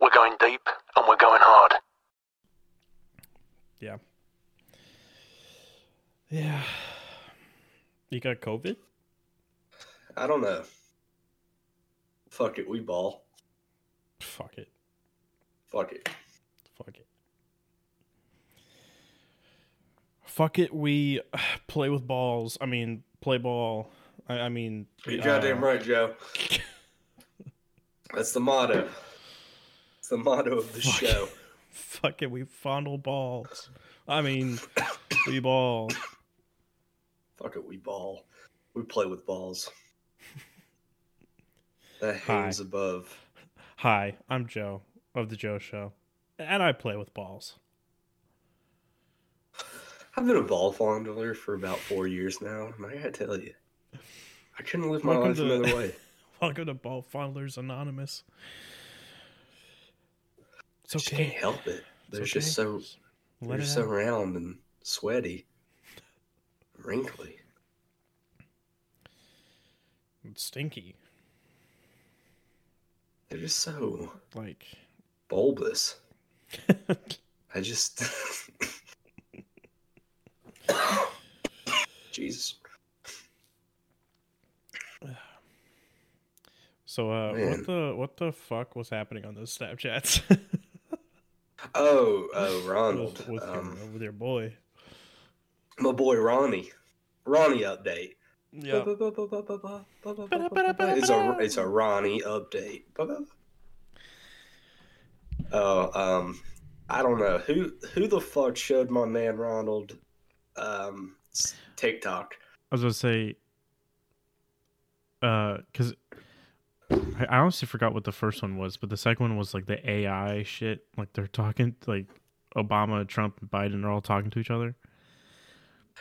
We're going deep and we're going hard. Yeah. Yeah. You got COVID? I don't know. Fuck it, we ball. Fuck it. Fuck it. Fuck it. Fuck it. We play with balls. I mean, play ball. I, I mean, You're uh, goddamn right, Joe. That's the motto. The motto of the Fuck. show. Fuck it. We fondle balls. I mean, we ball. Fuck it, we ball. We play with balls. The Hi. above. Hi, I'm Joe of the Joe Show, and I play with balls. I've been a ball fondler for about four years now, and I gotta tell you, I couldn't live my Welcome life to- another way. Welcome to Ball Fondlers Anonymous. It's I just can't help it. They're just so they're so round and sweaty, wrinkly. It's stinky. They're just so Like, bulbous. I just Jesus. so uh, Man. what the what the fuck was happening on those Snapchats Oh, oh, with, Ronald. with, um, your, with your boy? my boy Ronnie. Ronnie update. Yeah. It's a it's a Ronnie update. Oh, um, I don't know who who the fuck showed my man Ronald, um, TikTok. I was gonna say, uh, because I, I honestly forgot what the first one was, but the second one was like the AI shit. Like they're talking, like Obama, Trump, and Biden are all talking to each other.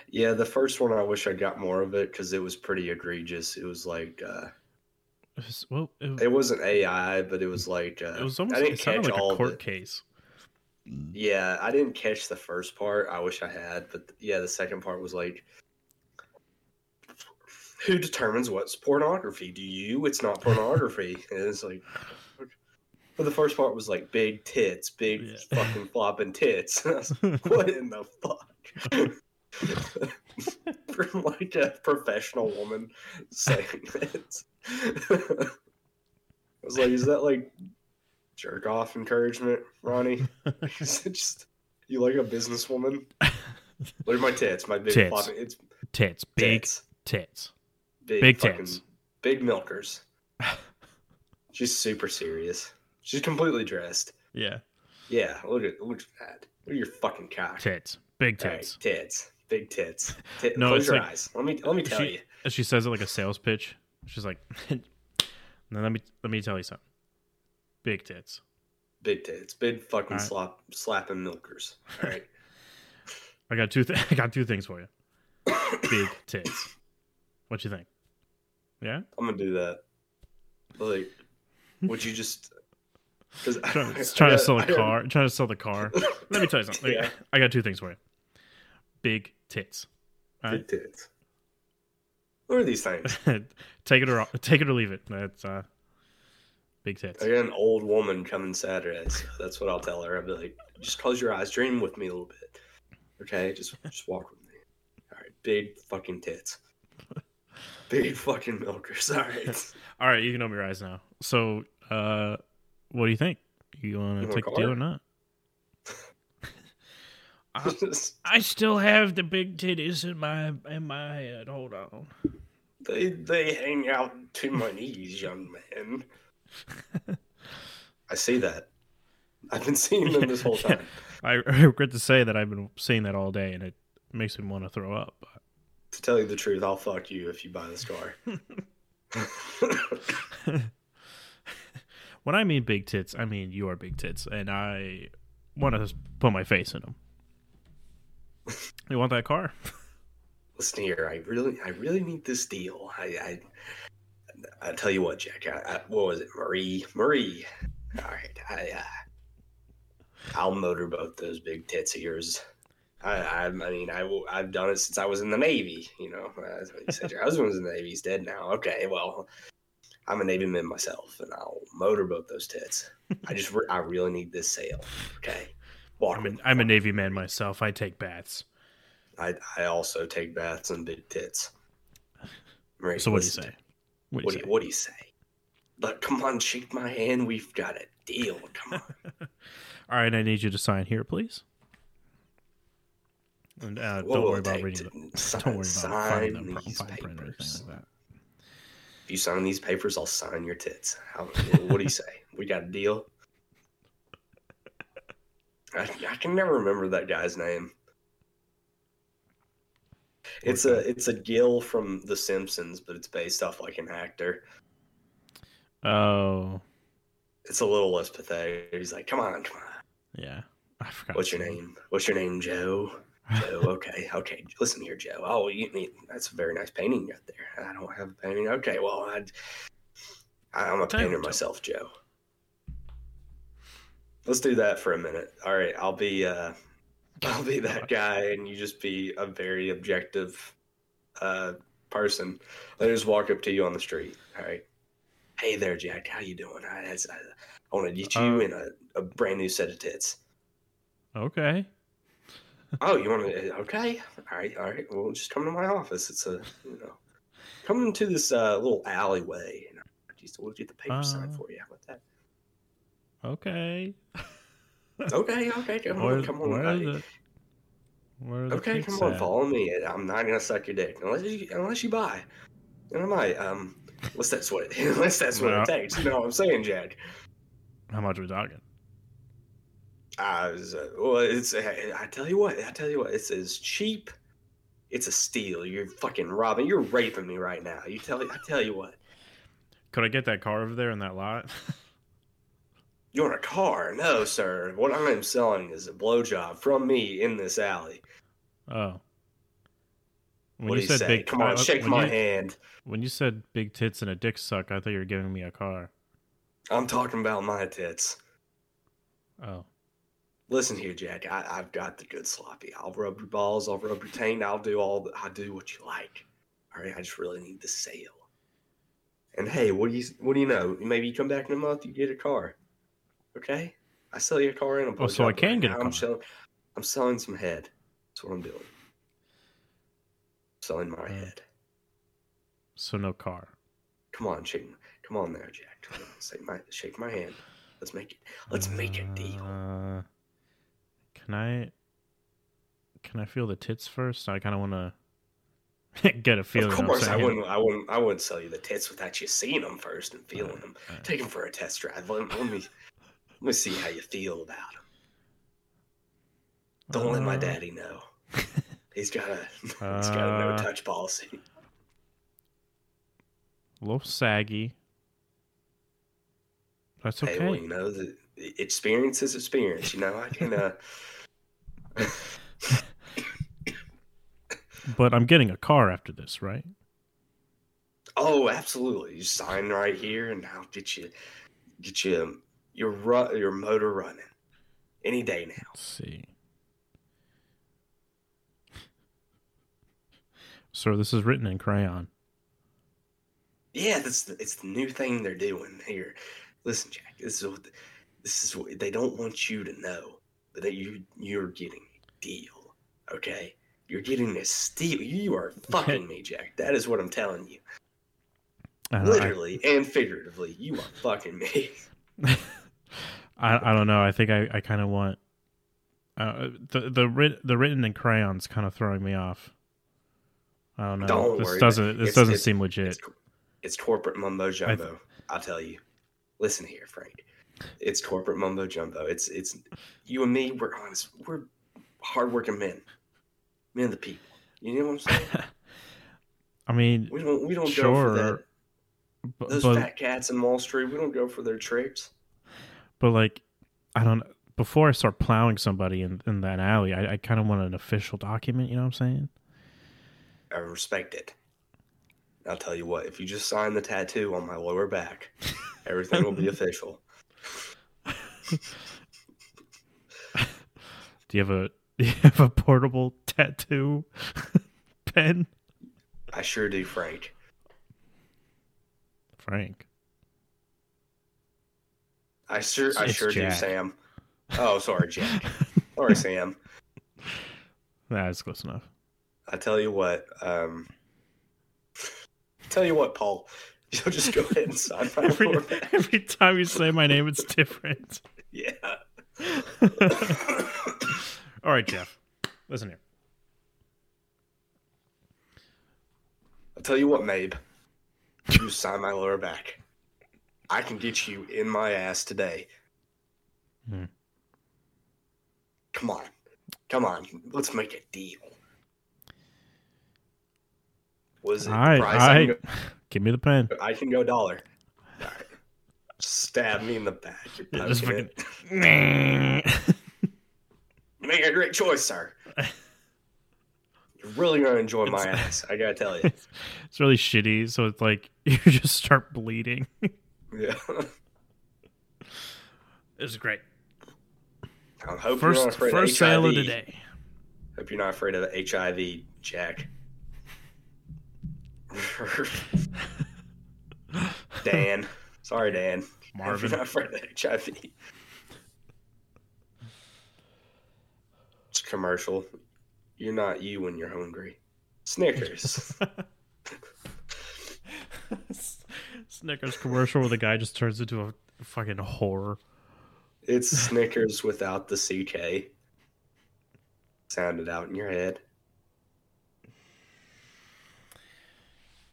Yeah, the first one I wish I got more of it because it was pretty egregious. It was like uh, It was, well, it, it wasn't AI, but it was like uh, it was almost I didn't catch like all a court it. case. Yeah, I didn't catch the first part. I wish I had, but yeah, the second part was like, who determines what's pornography? Do you? It's not pornography. and it's like, but the first part was like big tits, big Yeah. fucking flopping tits. I was like, what in the fuck? From like a professional woman saying it. I was like, is that like jerk off encouragement, Ronnie? Is it just you like a businesswoman? Look at my tits, my big Tits. flopping. It's Tits, big tits, tits. Big, big fucking- tits. big milkers. She's super serious. She's completely dressed. Yeah, Yeah, look at look at that. Look at your fucking cock. tits, big tits. tits, big tits. Tit- No, close your like- eyes. Let me let me tell she, you. She says it like a sales pitch. She's like, let me let me tell you something. Big tits. Big tits, big fucking slop slapping milkers. All right. I got two. Th- I got two things for you. Big tits. What you think? Yeah. I'm gonna do that. Like, would you just? Cause Trying, I- trying I- to sell a I- car. Trying to sell the car. Let me tell you something. Yeah. I got two things for you. Big tits. Big tits. What are these things? take it or take it or leave it. That's uh, big tits. I got an old woman coming Saturday, so that's what I'll tell her. I'll be like, just close your eyes, dream with me a little bit, okay? Just just walk with me. All right, big fucking tits, big fucking milkers. All right, All right, you can open your eyes now. So, uh, what do you think? You want to take a the deal or not? I still have the big titties in my in my head. Hold on. they they hang out to my knees, young man. I see that. I've been seeing them this whole time. I, I regret to say that I've been seeing that all day, and it makes me want to throw up. To tell you the truth, I'll fuck you if you buy this car. when I mean big tits, I mean your big tits, and I want to put my face in them. You want that car? Listen here, I really, I really need this deal. I, I, I tell you what, Jack. I, I, what was it, Marie? Marie. All right, I, uh, I'll motor both those big tits of yours. I, I, I mean, I, will- I've done it since I was in the Navy. You know, that's what you said. Your husband was in the Navy. He's dead now. Okay, well, I'm a Navy man myself, and I'll motorboat those tits. I just, re- I really need this sale. Okay, walk I'm with a, me. I'm a Navy man myself. I take baths. I, I also take baths in big tits. Right, So what do you say? What do you do say? you, what do you say? But come on, shake my hand. We've got a deal. Come on. All right, I need you to sign here, please. And uh, don't worry about reading sign- Don't worry about sign finding the these print like that. If you sign these papers, I'll sign your tits. How, what do you say? We got a deal? I, I can never remember that guy's name. It's a it's a Gil from The Simpsons, but it's based off like an actor. Oh, It's a little less pathetic. He's like, "Come on, come on. yeah. I forgot. What's your name? What's your name, Joe? Joe. Okay, okay. Listen here, Joe. Oh, you need that's a very nice painting got there. I don't have a painting. Okay, well, I'd, I'm a painter Joe. myself, Joe. Let's do that for a minute. All right, I'll be uh, I'll be that guy, and you just be a very objective uh, person. Let me just walk up to you on the street. All right. Hey there, Jack. How you doing? I, I, I want to get you Uh, in a, a brand new set of tits. Okay. Oh, you want to? Okay, all right, all right. Well, just come to my office. It's a, you know, come into this uh, little alleyway. And just we'll get the paper signed Uh. for you. How about that? Okay. Okay, okay, come Where, on, come on. where buddy. is? Where are Okay, come on, at? follow me. I'm not gonna suck your dick unless you unless you buy. And I might, um, unless that's what unless that's what Well- it takes. You know what I'm saying, Jack? How much are we talking? I was, uh, well, it's. I I tell you what. I tell you what. It's as cheap. It's a steal. You're fucking robbing. You're raping me right now. You tell. I tell you what. Could I get that car over there in that lot? You want a car? No, sir. What I am selling is a blowjob from me in this alley. oh. When what you do you said say? big, Come on, uh, shake my you, hand. When you said big tits and a dick suck, I thought you were giving me a car. I'm talking about my tits. Oh. Listen here, Jack. I, I've got the good sloppy. I'll rub your balls. I'll rub your taint. I'll do all. The, I'll do what you like. All right. I just really need the sale. And hey, what do you what do you know? Maybe you come back in a month, you get a car. Okay. I sell you a car and a Oh, so I can Right get a car. I'm selling. I'm selling some head. That's what I'm doing. Selling my Uh. head. So no car. Come on, shake. Come on there, Jack. Come on, shake my shake my hand. Let's make it. Let's make a deal. Uh, can I? Can I feel the tits first? I kind of want to get a feeling. Of course, I wouldn't. I wouldn't. I wouldn't sell you the tits without you seeing them first and feeling Uh, them. uh, Take them for a test drive. Let, let me. Let me see how you feel about them. Don't let my uh, daddy know. He's got a. he's got a no Uh, touch policy. A little saggy. That's okay. Hey, well, you know the experience is experience. You know, I can. uh But I'm getting a car after this, right? Oh, absolutely. You sign right here, and I'll get you get you your ru- your motor running any day now. Let's see. So this is written in crayon. Yeah, that's the, it's the new thing they're doing here. Listen, Jack, this is what this is what they don't want you to know that you you're getting deal. Okay, you're getting a steal. You are fucking me, Jack. That is what I'm telling you. Don't, I, Literally and figuratively, you are fucking me. I, I don't know. I think I, I kind of want uh, the the writ, the written in crayons kind of throwing me off. I don't know. Don't this worry, doesn't this doesn't it's- seem legit. It's, it's corporate mumbo jumbo. I'll tell you. Listen here, Frank. It's corporate mumbo jumbo. It's it's you and me. We're honest. We're hardworking men, men of the people. You know what I'm saying? I mean, We don't we don't go for that. b- Those but fat cats in Wall Street. We don't go for their tricks. but like I don't. Before I start plowing somebody in, in that alley, I, I kind of want an official document. You know what I'm saying? I respect it. I'll tell you what. If you just sign the tattoo on my lower back, everything will be official. Do you have a do you have a portable tattoo pen, I sure do, Frank. Frank? I sure I It's sure do, Sam. Oh, sorry, Jack. sorry, Sam. That's close enough. I tell you what, um, tell you what, Paul, you'll just go ahead and sign my Every, every time you say my name, it's different. Yeah. All right, Jeff. Listen here. I'll tell you what, Mabe. You sign my lower back. I can get you in my ass today. Hmm. Come on. Come on. Let's make a deal. Was it All right, the price? all I, Give me the pen. I can go dollar. All right. Stab me in the back. You're Yeah, just poking fucking- it. You make a great choice, sir. You're really gonna enjoy my It's- ass. I gotta tell you. it's really shitty. So it's like you just start bleeding. Yeah. This is great. I hope you're not First afraid first of sale of the day. Hope you're not afraid of HIV, Jack. Dan. Sorry, Dan. Hope Marvin. You're not afraid of HIV. It's a commercial. You're not you when you're hungry. Snickers. Snickers commercial where the guy just turns into a fucking horror. it's Snickers without the CK. Sound it out in your head.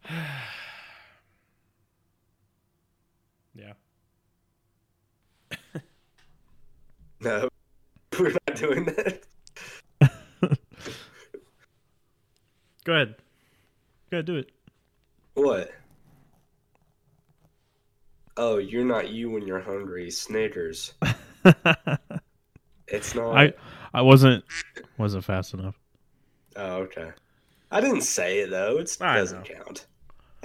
Yeah. No, we're not doing that. Go ahead. Go ahead, do it. What? Oh, you're not you when you're hungry. Snickers. It's not. I I wasn't wasn't fast enough. Oh, okay. I didn't say it though. It doesn't count.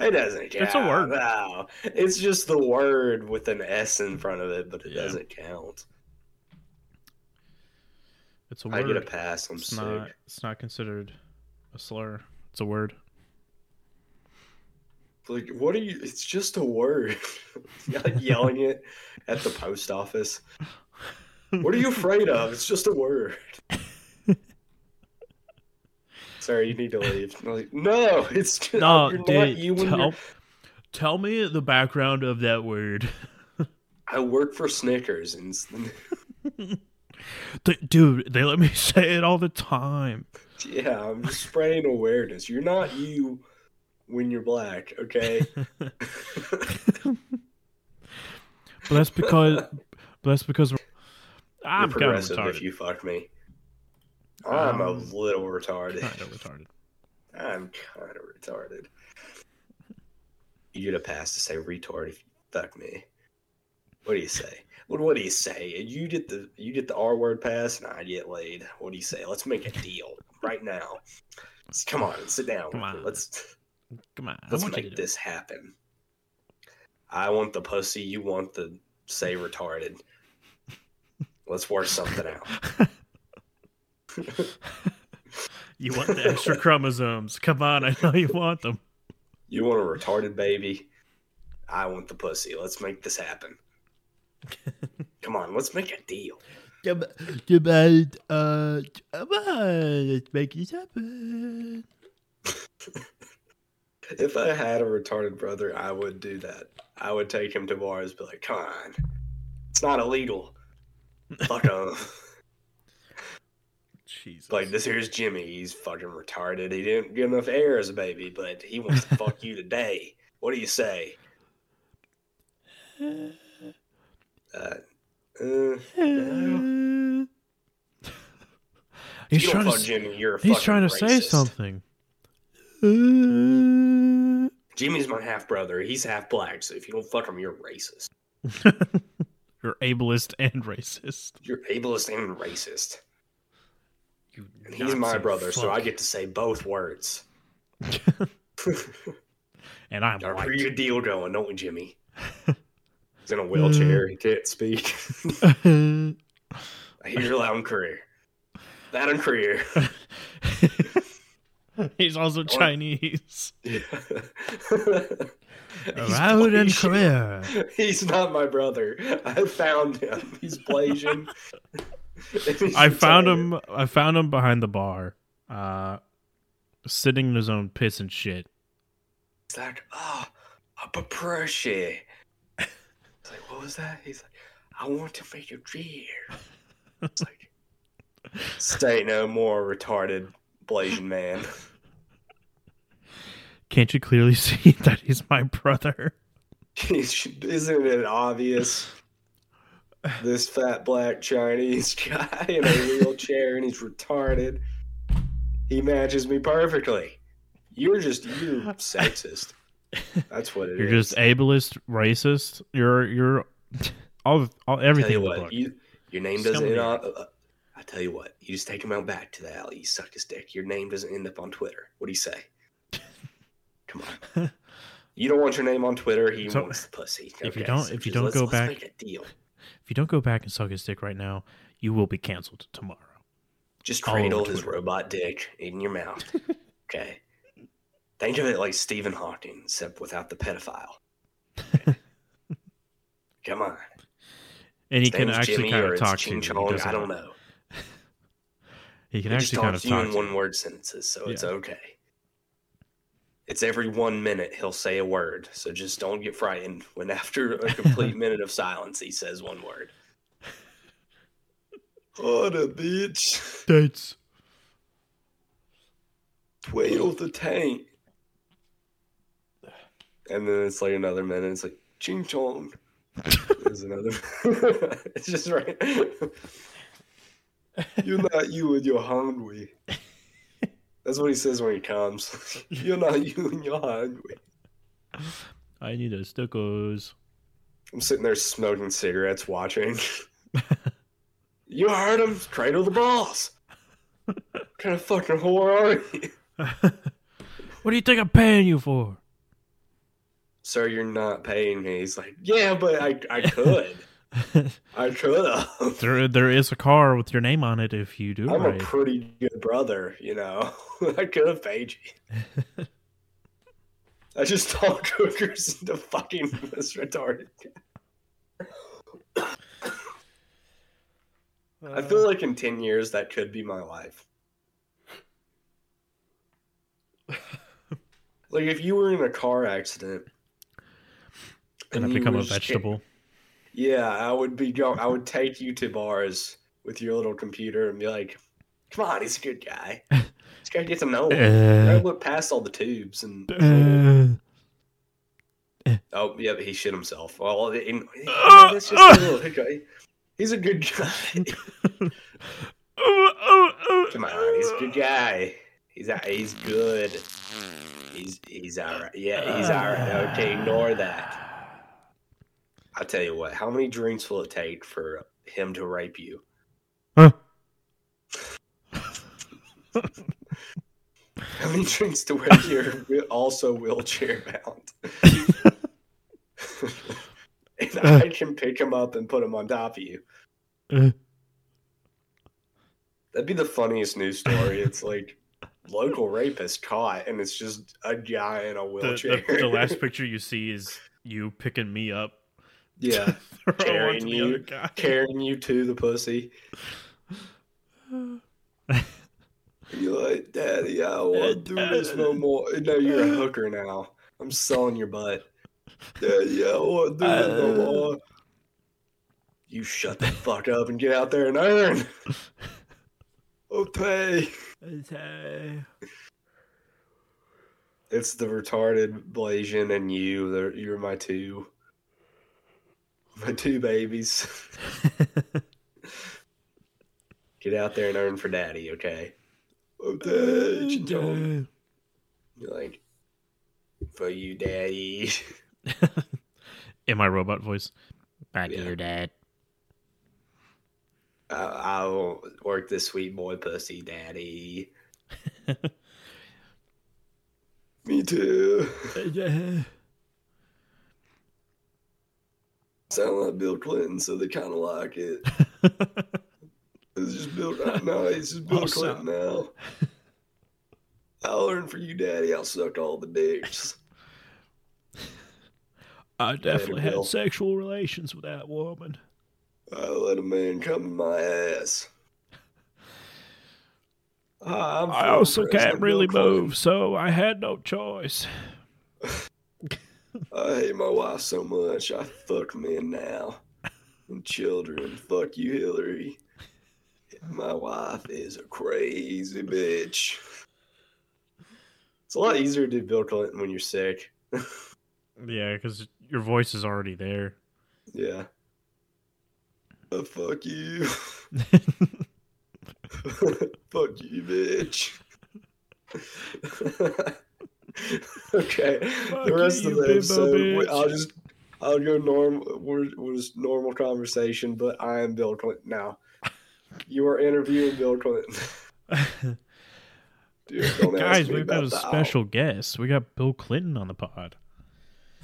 It doesn't count. It's a word. No, it's just the word with an S in front of it, but it Yeah. doesn't count. It's a word. I get a pass. I'm it's sick. not it's not considered a slur. It's a word. Like, what are you? It's just a word. Like yelling it at the post office. What are you afraid of? It's just a word. Sorry, you need to leave. Like, no, it's just, No, dude, you tell, you're- tell me the background of that word. I work for Snickers, and Dude, they let me say it all the time. Yeah, I'm just spreading awareness. You're not you when you're black, okay? But that's because but that's because I'm you're kind of progressive retarded. if you fuck me. I'm a Um, little retarded. Kind of retarded. I'm kind of retarded. You get a pass to say retard if you fuck me. What do you say? What What do you say? You get the you get the R word pass, and I get laid. What do you say? Let's make a deal right now. Come on, sit down. Come on. Let's Come on, Let's make this happen. I want the pussy. You want the say retarded. Let's work something out. You want the extra chromosomes? Come on, I know you want them. You want a retarded baby. I want the pussy. Let's make this happen. Come on, let's make a deal. Come, come on, uh, come on, let's make this happen. If I had a retarded brother, I would do that. I would take him to bars, be like, "Come on, it's not illegal." Fuck him. Jesus. Like this here's Jimmy. He's fucking retarded. He didn't get enough air as a baby, but he wants to fuck you today. What do you say? Uh, uh, no. He's trying to. Jimmy. He's trying to say racist. something. Jimmy's my half brother. He's half black. So if you don't fuck him, you're racist. You're ableist and racist. You're ableist and racist. You And he's my brother, so I get to say both words. And I'm Got a pretty good deal going, don't we, Jimmy? He's in a wheelchair. He can't speak. I He's loud and career. That and career. He's also Chinese. Loud and clear. He's not my brother. I found him. He's Blasian. I found him. I found him behind the bar, uh, sitting in his own piss and shit. It's like, oh, a paprushy. It's like, what was that? He's like, I want to make a deer. It's like, stay no more, retarded Blasian man. Can't you clearly see that he's my brother? Isn't it obvious? This fat black Chinese guy in a wheelchair and he's retarded. He matches me perfectly. You're just you're sexist. That's what it is. You're just ableist, racist. You're you're all all everything you what, you your name doesn't. of the Uh, I tell you what, you just take him out back to the alley. You suck his dick. Your name doesn't end up on Twitter. What do you say? Come on. You don't want your name on Twitter. He So, wants the pussy. if you don't- if you don't go back- deal. If you don't go back and suck his dick right now, you will be canceled tomorrow. Just cradle his robot dick in your mouth. okay. Think of it like Stephen Hawking, except without the pedophile. Okay. Come on. And he His can actually Jimmy kind of talk to Ching you. He I don't know. He can He actually kind talks of to you talk in one word sentences, so it's okay. It's every one minute he'll say a word, so just don't get frightened when after a complete minute of silence he says one word. What a bitch! That's Whale the tank. And then it's like another minute. It's like ching chong. There's another. it's just right. You're not you when you're hungry. That's what he says when he comes. You're not you when you're hungry. I need a stickers. I'm sitting there smoking cigarettes, watching. you heard him. Cradle the balls. What kind of fucking whore are you? what do you think I'm paying you for? Sir, you're not paying me. He's like, yeah, but I, I could. I could have. there, there is a car with your name on it if you do I'm right. a pretty good brother, you know. I could have paid you. I just talked hookers into fucking this retarded guy. I Uh. feel like in 10 years that could be my life. like if you were in a car accident and I become a vegetable. Yeah, I would be going. I would take you to bars with your little computer and be like, "Come on, he's a good guy. This guy gets to know him. I Uh, look past all the tubes and uh, oh yeah, but he shit himself. Well, Uh, that's just a little hiccup. He's a good guy. Come on, he's a good guy. He's a, he's good. He's he's alright. Yeah, he's alright. Okay, ignore that. I'll tell you what. How many drinks will it take for him to rape you? Huh? How many drinks to where you're wheel- also wheelchair bound? and I can pick him up and put him on top of you. Uh, That'd be the funniest news story. It's like local rapist caught, and it's just a guy in a the, wheelchair. the, the last picture you see is you picking me up. Yeah, Carrying you, carrying you to the pussy. You're like, Daddy, I don't want to do this no more. No, you're a hooker now. I'm selling your butt. Daddy, I don't want to do this no uh. more. You shut the fuck up and get out there and earn. Okay. Okay. It's the retarded Blasian and you. You're my two. My two babies. Get out there and earn for daddy, okay? You don't- You're like, for you, daddy. In my robot voice. Back Yeah. to your dad. I, I will work this sweet boy pussy, daddy. Me too. Sound like Bill Clinton, so they kind of like it. It's just Bill. No, it's just Bill Clinton now. I'll earn for you, daddy. I'll suck all the dicks. I definitely had sexual relations with that woman. I'll let a man come in my ass. Ah, I'm I also can't really move, so I had no choice. I hate my wife so much. I fuck men now and children. Fuck you, Hillary. My wife is a crazy bitch. It's a lot easier to do Bill Clinton when you're sick. Yeah, because your voice is already there. Yeah. Uh, fuck you. fuck you, bitch. okay. Fuck the rest you, of the episode, bitch. I'll just I'll go normal. We're normal conversation, but I am Bill Clinton now. You are interviewing Bill Clinton. Dude, Guys, we've got a special guest. We got Bill Clinton on the pod.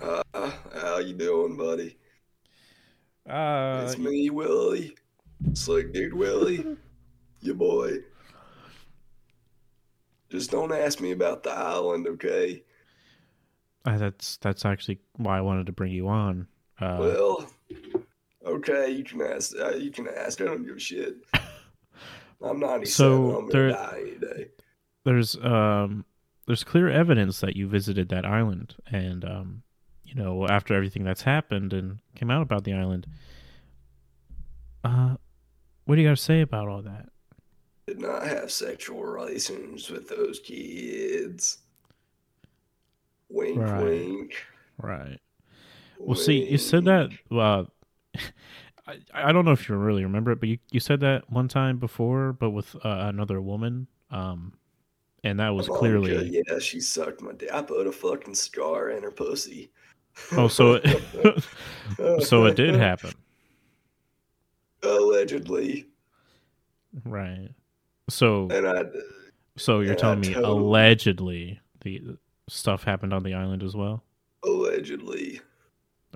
owl. Uh, how you doing, buddy? Uh, it's me, Willie. Slick dude, Willie. Your boy. Just don't ask me about the island, okay? uh, that's that's actually why I wanted to bring you on. Uh, well, okay, you can ask. Uh, you can ask. I don't give a shit. I'm 97. So, I'm there- die any day. there's um there's clear evidence that you visited that island and um you know after everything that's happened and came out about the island uh what do you got to say about all that Did not have sexual relations with those kids. Wink, Right. wink. right well see you said that wink. uh I, I don't know if you really remember it but you, you said that one time before but with uh, another woman um and that was clearly yeah, she sucked my dick. I put a fucking scar in her pussy. oh so it so it did happen Allegedly. right so And I, So you're telling me totally. allegedly the stuff happened on the island as well? allegedly,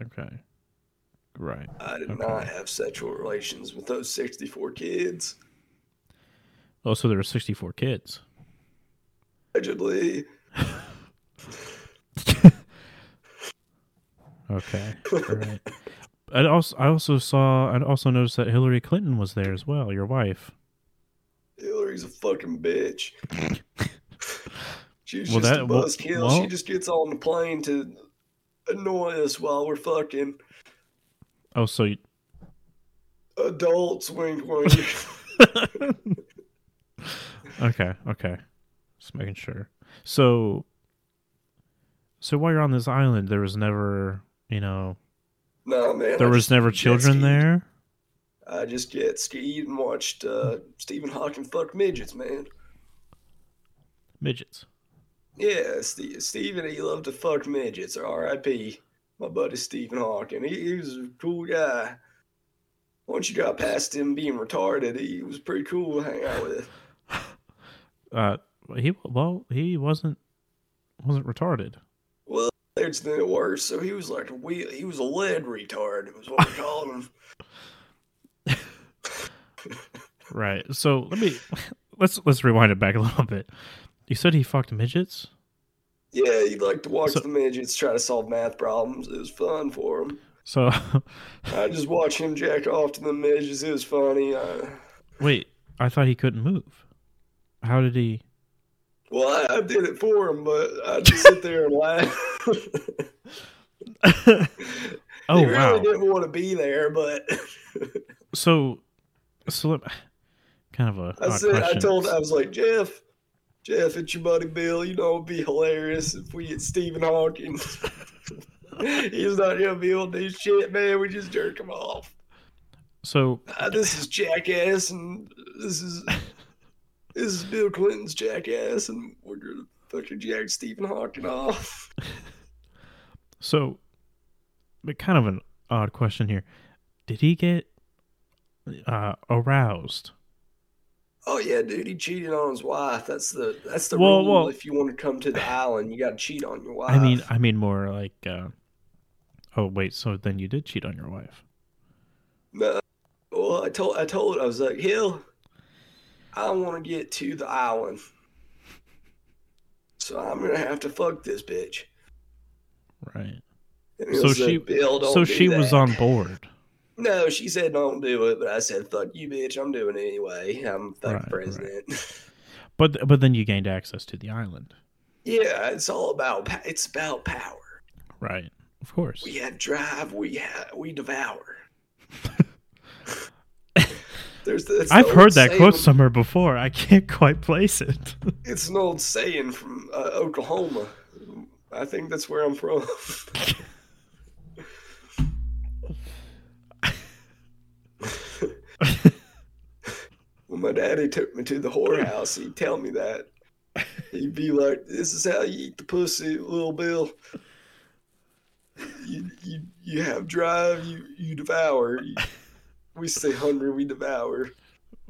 Okay. Right. I did Okay. not have sexual relations with those 64 kids. Oh, so there were 64 kids. Allegedly. Okay. All right. I also I also saw I also noticed that Hillary Clinton was there as well, your wife. Hillary's a fucking bitch. She's Well, just that- a buzzkill. well- she just gets on the plane to annoy us while we're fucking Oh, so you, adults. Wink, wink. Okay, okay. Just making sure. So so while you're on this island, there was never, you know, nah, man. there I was never children there? I just get skied and watched uh, Stephen Hawking fuck midgets, man. Midgets. Yeah, Steve, Stephen, he loved to fuck midgets. R.I.P. My buddy Stephen Hawking. He, he was a cool guy. Once you got past him being retarded, he was pretty cool to hang out with. Uh He well, he wasn't wasn't retarded. Well, it's been worse. So he was like a wheel. He was a lead retard. It Was what we called him. Right. So let me let's let's rewind it back a little bit. You said he fucked midgets. Yeah, he liked to watch So- the midgets try to solve math problems. It was fun for him. So I just watched him jack off to the midgets. It was funny. Uh, wait, I thought he couldn't move. How did he? well, I, I did it for him, but I just sit there and laugh. oh he wow. really didn't want to be there, but So so kind of a I said I told I was like Jeff, Jeff, it's your buddy Bill. You know it'd be hilarious if we get Stephen Hawking. He's not gonna be able to do shit, man. We just jerk him off. so Uh, this is Jackass, and this is this is Bill Clinton's Jackass, and we're gonna fucking jack Stephen Hawking off. so but kind of an odd question here. Did he get uh aroused? Oh yeah, dude, he cheated on his wife. That's the that's the Well, rule. well- if you want to come to the island, you got to cheat on your wife. I mean I mean more like uh Oh wait, so then you did cheat on your wife. No. Well, I told I told I was like, Hill, I want to get to the island, so I'm gonna have to fuck this bitch. Right. So like, she don't so she was on board. No, she said don't do it, but I said fuck you, bitch. I'm doing it anyway. I'm fucking Right, right. president. But but then you gained access to the island. yeah, it's all about it's about power. Right. Of course. We have drive. We have we devour. There's the, I've old heard that quote somewhere before. I can't quite place it. It's an old saying from uh, Oklahoma. I think that's where I'm from. when my daddy took me to the whorehouse, he'd tell me that. He'd be like, "This is how you eat the pussy, little Bill. You you, you have drive, you you devour. You, we stay hungry, we devour."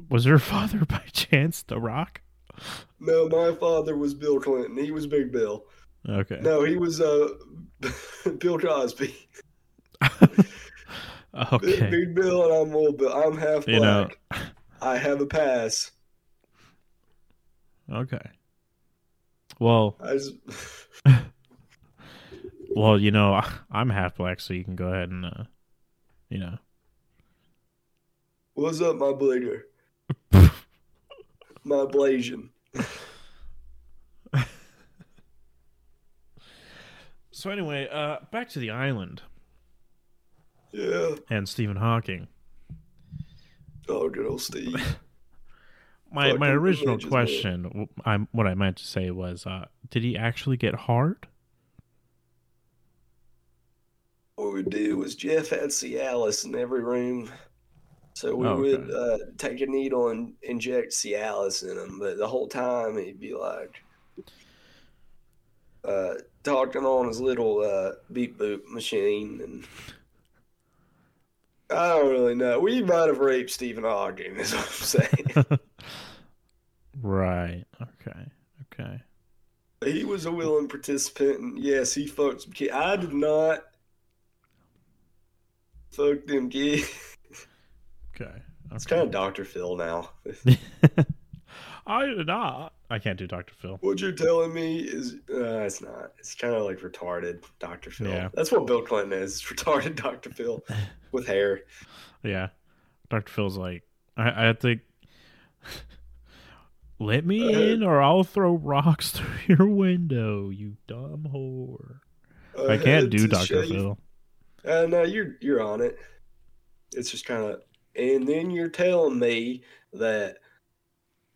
Was your father by chance The Rock? No, my father was Bill Clinton. He was Big Bill. Okay. No, he was uh, Bill Cosby. okay. Big, Bill and I'm little Bill. I'm half black. You know. I have a pass. Okay. Well, just, well, you know, I'm half black, so you can go ahead and, uh, you know. what's up, my bleeder? my Blasian. So anyway, uh, back to the island Yeah. and Stephen Hawking. Oh, good old Steve. My my original man. question, I'm what I meant to say was, uh, did he actually get hard? what we'd do was Jeff had Cialis in every room. So we Oh, okay. would uh, take a needle and inject Cialis in him, but the whole time he'd be like uh, talking on his little uh, beep boop machine, and I don't really know. We might have raped Stephen Hawking, is what I'm saying. right. Okay. Okay. he was a willing participant, and yes, he fucked some kids. I did not fuck them kids. Okay. It's kind of Dr. Phil now. I did not. I can't do Dr. Phil. What you're telling me is, uh, it's not. It's kind of like retarded Dr. Phil. Yeah. That's what Bill Clinton is. Retarded Dr. Phil with hair. Yeah. Dr. Phil's like, I, I think, let me Uh, in or I'll throw rocks through your window, you dumb whore. I can't do Dr. Phil. Uh, no, you're you're on it. It's just kind of, and then you're telling me that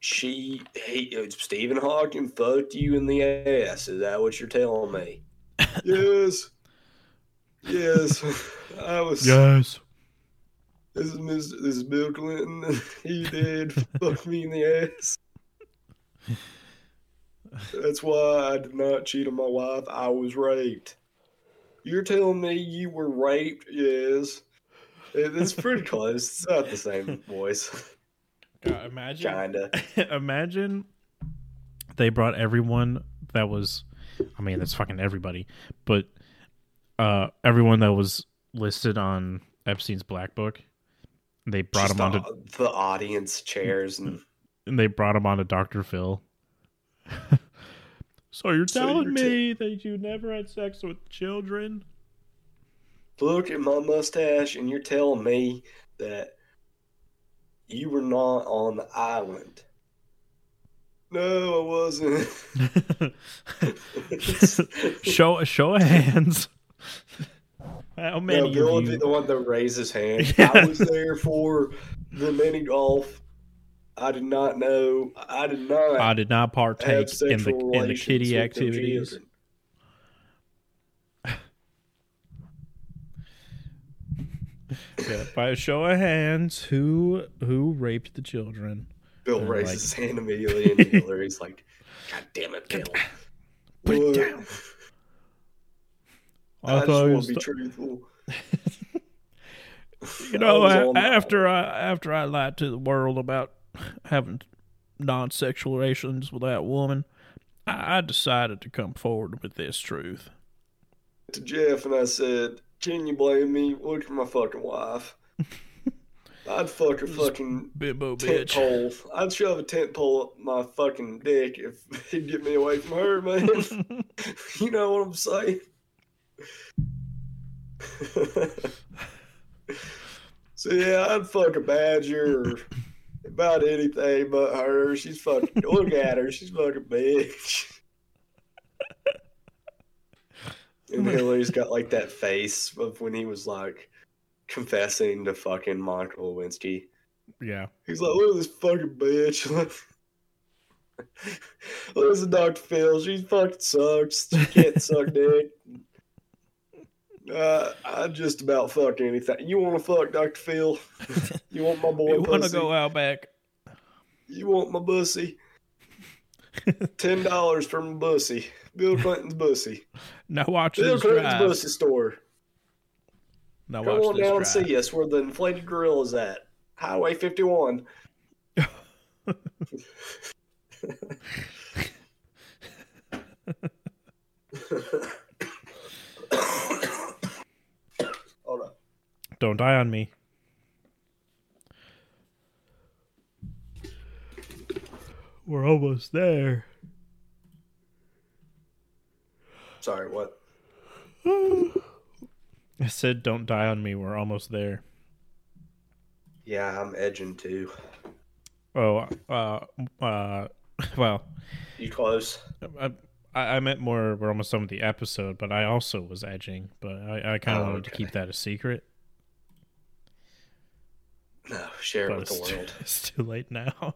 she, he, uh, Stephen Hawking fucked you in the ass. Is that what you're telling me? yes. Yes. I was. Yes. This is Mr. This is Bill Clinton. He did fuck me in the ass. That's why I did not cheat on my wife. I was raped. You're telling me you were raped? Yes. It's pretty close. It's not the same voice. God, imagine. Kinda. imagine they brought everyone that was I mean that's fucking everybody, but uh everyone that was listed on Epstein's black book. They brought Just him onto the, the audience chairs and and they brought him onto Dr. Phil. so you're So telling you're me that you never had sex with children? look at my mustache and you're telling me that you were not on the island. No, I wasn't. show show of hands. How many no, Bill of would be you? the one that his hand. Yeah. I was there for the mini golf. I did not know. I did not I did not partake in the in the kitty activities. children. Yeah, by a show of hands, who who raped the children? Bill And, raises like- his hand immediately, and Hillary's like, "God damn it, Bill! Put it down. I, I just thought it want to be th- truthful." You know, I was a- on the- after I after I lied to the world about having non-sexual relations with that woman, I, I decided to come forward with this truth. to Jeff and I said, "Can you blame me? Look at my fucking wife. I'd fuck her fucking Bimbo tent bitch. pole. I'd shove a tent pole up my fucking dick if he'd get me away from her, man. you know what I'm saying?" so yeah, I'd fuck a badger or about anything but her. She's fucking. Look at her. She's fucking bitch. And Hillary's got like that face of when he was like confessing to fucking Monica Lewinsky. yeah. He's like, look at this fucking bitch. Listen, Dr. Phil, she fucking sucks. She can't suck dick. Uh, I just about fuck anything. You want to fuck Dr. Phil? You want my boy You want to go out back? You want my bussy? Ten dollars for my bussy. Bill Clinton's bussy. Now watch Bill Clinton's drive. bussy store. Now Come on down and see us where the inflated grill is at. Highway 51. Hold on. Don't die on me. We're almost there. Sorry, what? I said, "Don't die on me." We're almost there. Yeah, I'm edging too. Oh, uh, uh, well, You close? I, I I meant more. We're almost done with the episode, but I also was edging, but I, I kind of Oh, wanted to keep that a secret. No, share it with the too, world. it's too late now.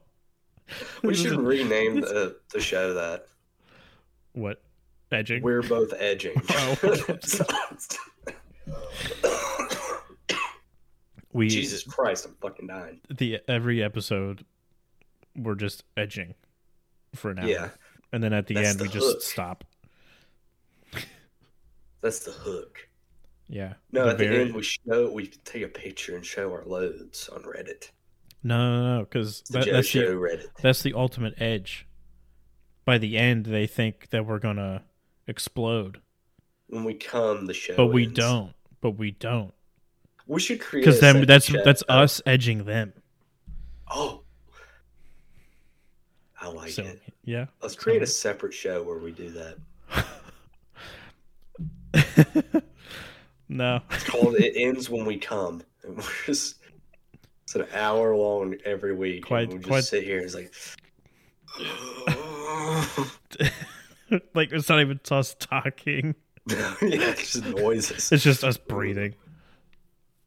We should rename the, the show that. what edging. We're both edging. Oh. we Jesus Christ, I'm fucking dying. the every episode we're just edging for an hour. Yeah, and then at the That's end the we just stop. that's the hook. Yeah. No, The at the end we show we take a picture and show our loads on Reddit. No, no, no, because that, that's the Reddit. that's the ultimate edge. By the end, they think that we're gonna explode, When we come, the show. but we don't. But we don't, We should create because then that's show. that's us edging them. Oh, I like so it. yeah, Let's create a separate show where we do that. no, It's called "It Ends When We Come," and we're just it's an hour long every week. Quite- and we just quite- sit here and it's like. like it's not even us talking. yeah, it's just noises. It's just us breathing.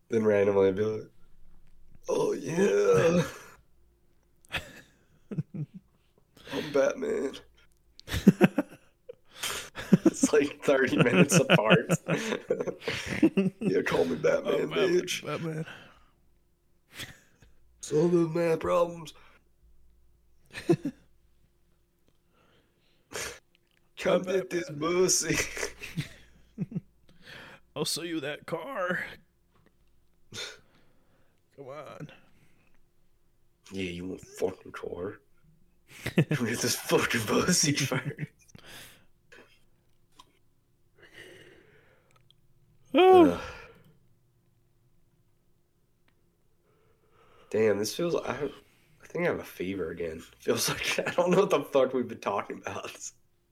Then randomly be like, "Oh yeah, I'm Batman." it's like thirty minutes apart. yeah, call me Batman, bitch. Batman. Solve those math problems. Come get this pussy. I'll sell you that car. Come on. Yeah, you want fucking car. Come Get this fucking pussy first. Oh, Ugh. Damn, this feels. I, I think I have a fever again. Feels like I don't know what the fuck we've been talking about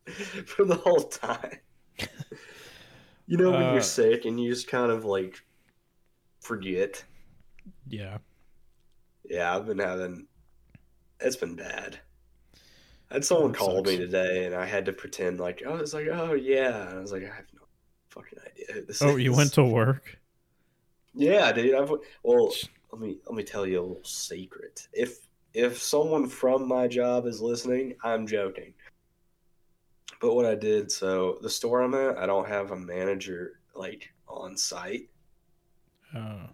for the whole time. You know when Uh, you're sick and you just kind of like forget. yeah. Yeah, I've been having. It's been bad. I had someone That call me today, and I had to pretend like I was like, "Oh yeah," and I was like, "I have no fucking idea." Who this Oh, you went to work? Yeah, dude. I've well, let me let me tell you a little secret. If if someone from my job is listening, I'm joking. But what I did, so the store I'm at, I don't have a manager like on site. Oh,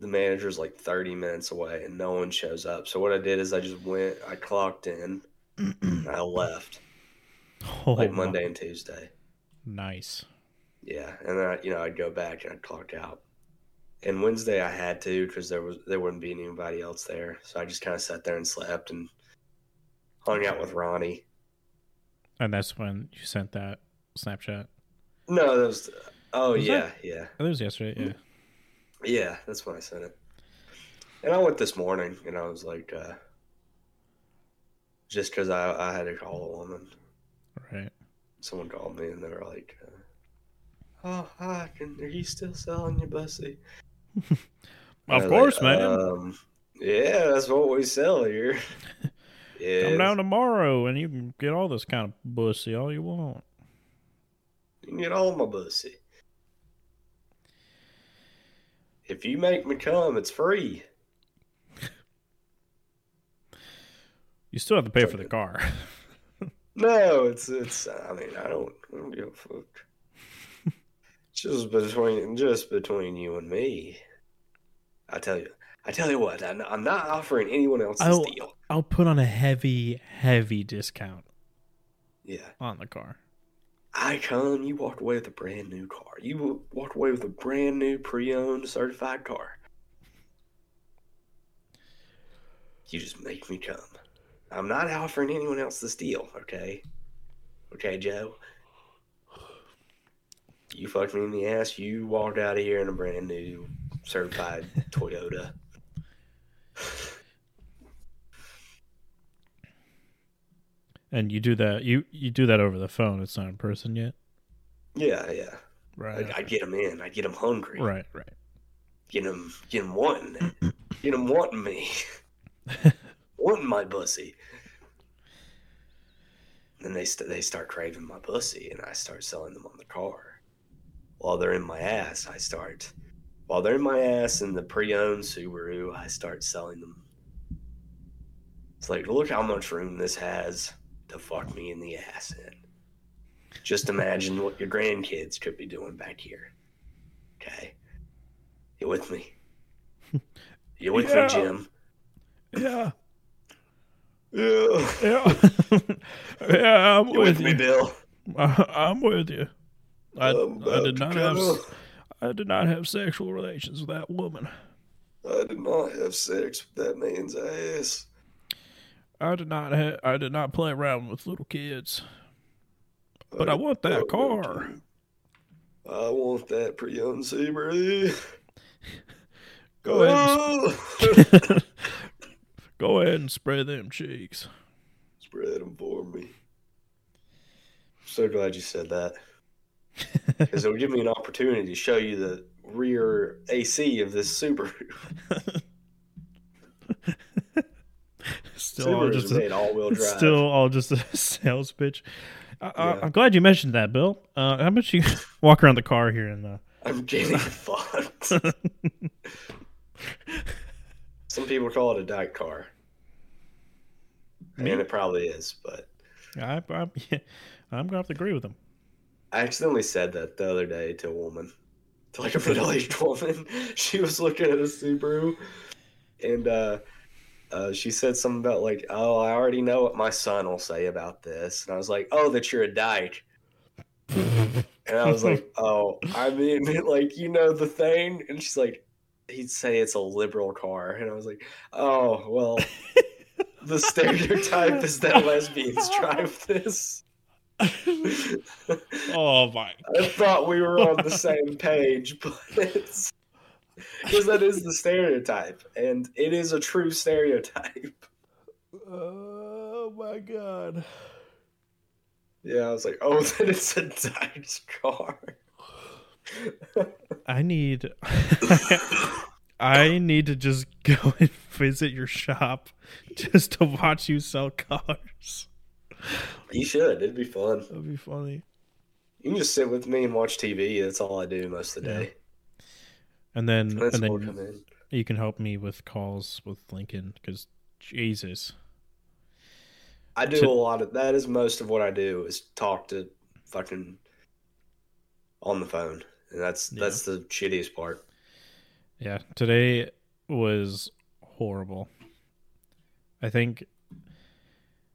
The manager's like 30 minutes away, and no one shows up. So what I did is I just went, I clocked in, I left oh like Monday and Tuesday. Nice. Yeah, and then I, you know I'd go back and I'd clock out. And Wednesday I had to because there was there wouldn't be anybody else there, so I just kind of sat there and slept and hung out with Ronnie. And that's when you sent that Snapchat. No, that was oh Was yeah, that- yeah, Oh, that was yesterday. Yeah. yeah. That's when I sent it. And I went this morning, and I was like, uh, just because I I had to call a woman. Right. Someone called me, and they were like, uh, "Oh, hi, can are you still selling your bussy?" Of course, like, man. Um, yeah, that's what we sell here. yeah, Come down tomorrow and you can get all this kind of bussy all you want. you can get all my bussy. If you make me come, it's free. You still have to pay for the car. No, it's it's. I mean, I don't, I don't give a fuck. just between just between you and me. I tell you, I tell you what. I'm, I'm not offering anyone else this I'll- deal. I'll put on a heavy, heavy discount Yeah, on the car. I come. You walked away with a brand new car. You walked away with a brand new pre-owned certified car. You just make me come. I'm not offering anyone else this deal, okay? Okay, Joe. You fucked me in the ass. You walked out of here in a brand new certified Toyota. And you do that. You you do that over the phone. It's not in person yet. Yeah, yeah. Right. I, I get them in. I'd get them hungry. Right. Right. Get them, get them wanting it. Get them wanting me. wanting my pussy. Then they st- they start craving my pussy, and I start selling them on the car. While they're in my ass, I start. While they're in my ass in the pre-owned Subaru, I start selling them. It's like, look how much room this has to fuck me in the ass in. Just imagine what your grandkids could be doing back here. Okay, you with me? You with Yeah. me, Jim? Yeah. Yeah. Yeah. yeah. I'm You with, with me, you. Bill? I, I'm with you. I, I'm I did uh, not have come. I did not have sexual relations with that woman. I did not have sex with that man's ass. I did not ha- I did not play around with little kids. But I want that car. I want that pre-owned Subaru. Go ahead. Oh! Go ahead and spray them cheeks. Spread them for me. So glad you said that. Because it would give me an opportunity to show you the rear AC of this Subaru. Still all Subarus just a, made all-wheel drive. still all just a sales pitch. I, I, Yeah. I'm glad you mentioned that, Bill. Uh, how about you walk around the car here and uh, I'm getting fucked. Some people call it a dyke car. Me? And it probably is, but I, I, yeah, I'm gonna have to agree with him. I accidentally said that the other day to a woman, to like a middle-aged woman. She was looking at a Subaru, and uh, uh, she said something about like, "Oh, I already know what my son will say about this," and I was like, "Oh, that you're a dyke." And I was like, "Oh, I mean, like you know the thing," and she's like, "He'd say it's a liberal car," and I was like, "Oh, well." the stereotype is that lesbians drive this. Oh my! I thought we were on the same page, but it's because that is the stereotype, and it is a true stereotype. Oh my god! Yeah, I was like, oh, then it's a Dodge car. I need. I need to just go and visit your shop just to watch you sell cars. You should. It'd be fun. That'd be funny. You can just sit with me and watch TV. That's all I do most of the Yeah. day. And then, That's and then you can help me with calls with Lincoln because Jesus. I do to- a lot of that. Is most of what I do is talk to fucking on the phone, and that's Yeah. that's the shittiest part. Yeah, today was horrible. I think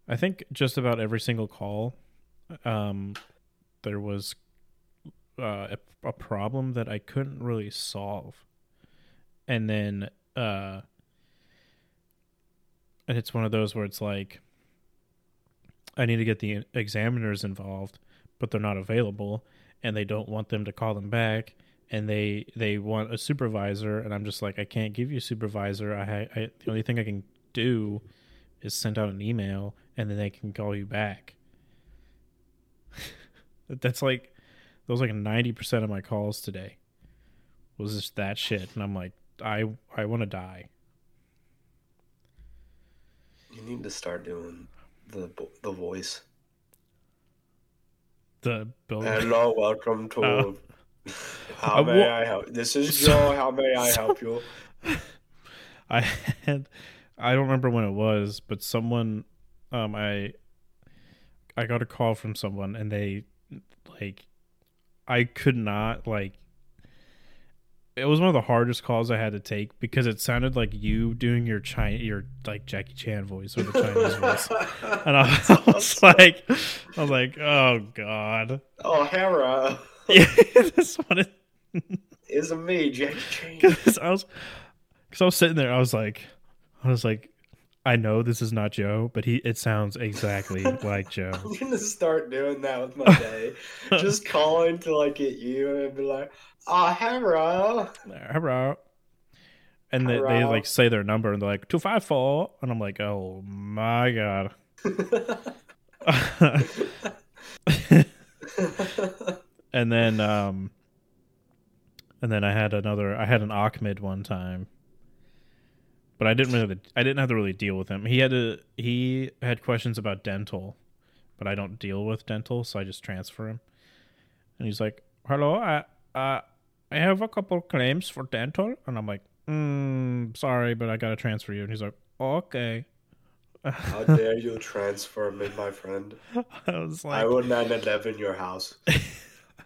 I think just about every single call um there was uh, a, a problem that I couldn't really solve. And then uh and it's one of those where it's like I need to get the examiners involved, but they're not available and they don't want them to call them back and they they want a supervisor and i'm just like i can't give you a supervisor i, I the only thing i can do is send out an email and then they can call you back that's like that was like 90% of my calls today was just that shit and i'm like i i want to die You need to start doing the the voice. the building Hello, welcome to. Oh. How Uh, may wha- I help? This is Joe. How may I help you? I had I don't remember when it was, but someone um I I got a call from someone and they like I could not like it was one of the hardest calls I had to take because it sounded like you doing your China your like Jackie Chan voice or the Chinese voice. And I, I was like I was like, oh god. oh, Hera, Yeah, this one is is me, Jackie Chan? because I was because I was sitting there, I was like, I was like, I know this is not Joe, but he it sounds exactly like Joe. I'm gonna start doing that with my day. Just calling to like get you and be like, "Ah, hello. Hello. And they, they like say their number and they're like two five four, and I'm like, oh my god. and then um, and then I had another. I had an Ahmed one time, but I didn't really. I didn't have to really deal with him. He had to. He had questions about dental, but I don't deal with dental, so I just transfer him. And he's like, "Hello, I uh, I have a couple claims for dental," and I'm like, mm, "Sorry, but I gotta transfer you." And he's like, "Okay." How dare you transfer me, my friend? I was like, I will not live in your house.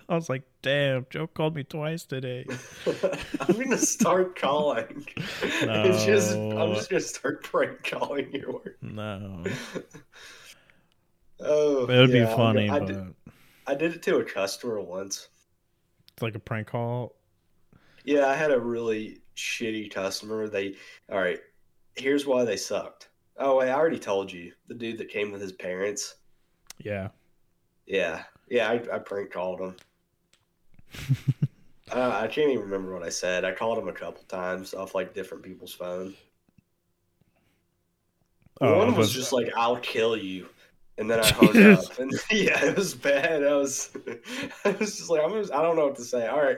I was like, "Damn, Joe called me twice today." I'm gonna start calling. It's just, I'm just gonna start prank calling you. No, Oh, it would yeah, be funny, I but did, I did it to a customer once. it's like a prank call. Yeah, I had a really shitty customer. They, all right, here's why they sucked. Oh, wait, I already told you. The dude that came with his parents. Yeah, Yeah, yeah, I, I prank called him. uh, I can't even remember what I said. I called him a couple times off like different people's phone. Oh, One was but- just like, "I'll kill you," and then I hung Jesus. up. And yeah, it was bad. I was, I was just like, I'm just, I don't know what to say. All right,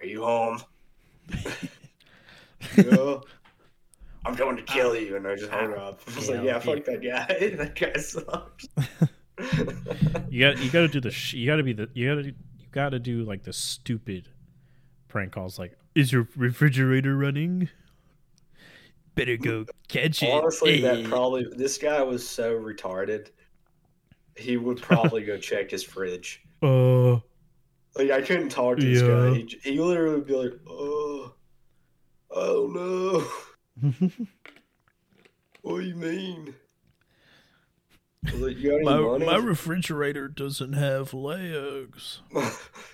are you home? I'm going to kill you, and I just hung up. I was like, Yeah, yeah, fuck that guy. that guy sucks. you got you got to do the sh- you got to be the you got to you got to do like the stupid prank calls like is your refrigerator running better go catch it Honestly, that Eh. probably this guy was so retarded. He would probably go check his fridge. uh Like I couldn't talk to this Yeah. guy. He, he literally would be like, "Oh, oh no, what do you mean?" Like, "You got my, money?" my refrigerator doesn't have legs my,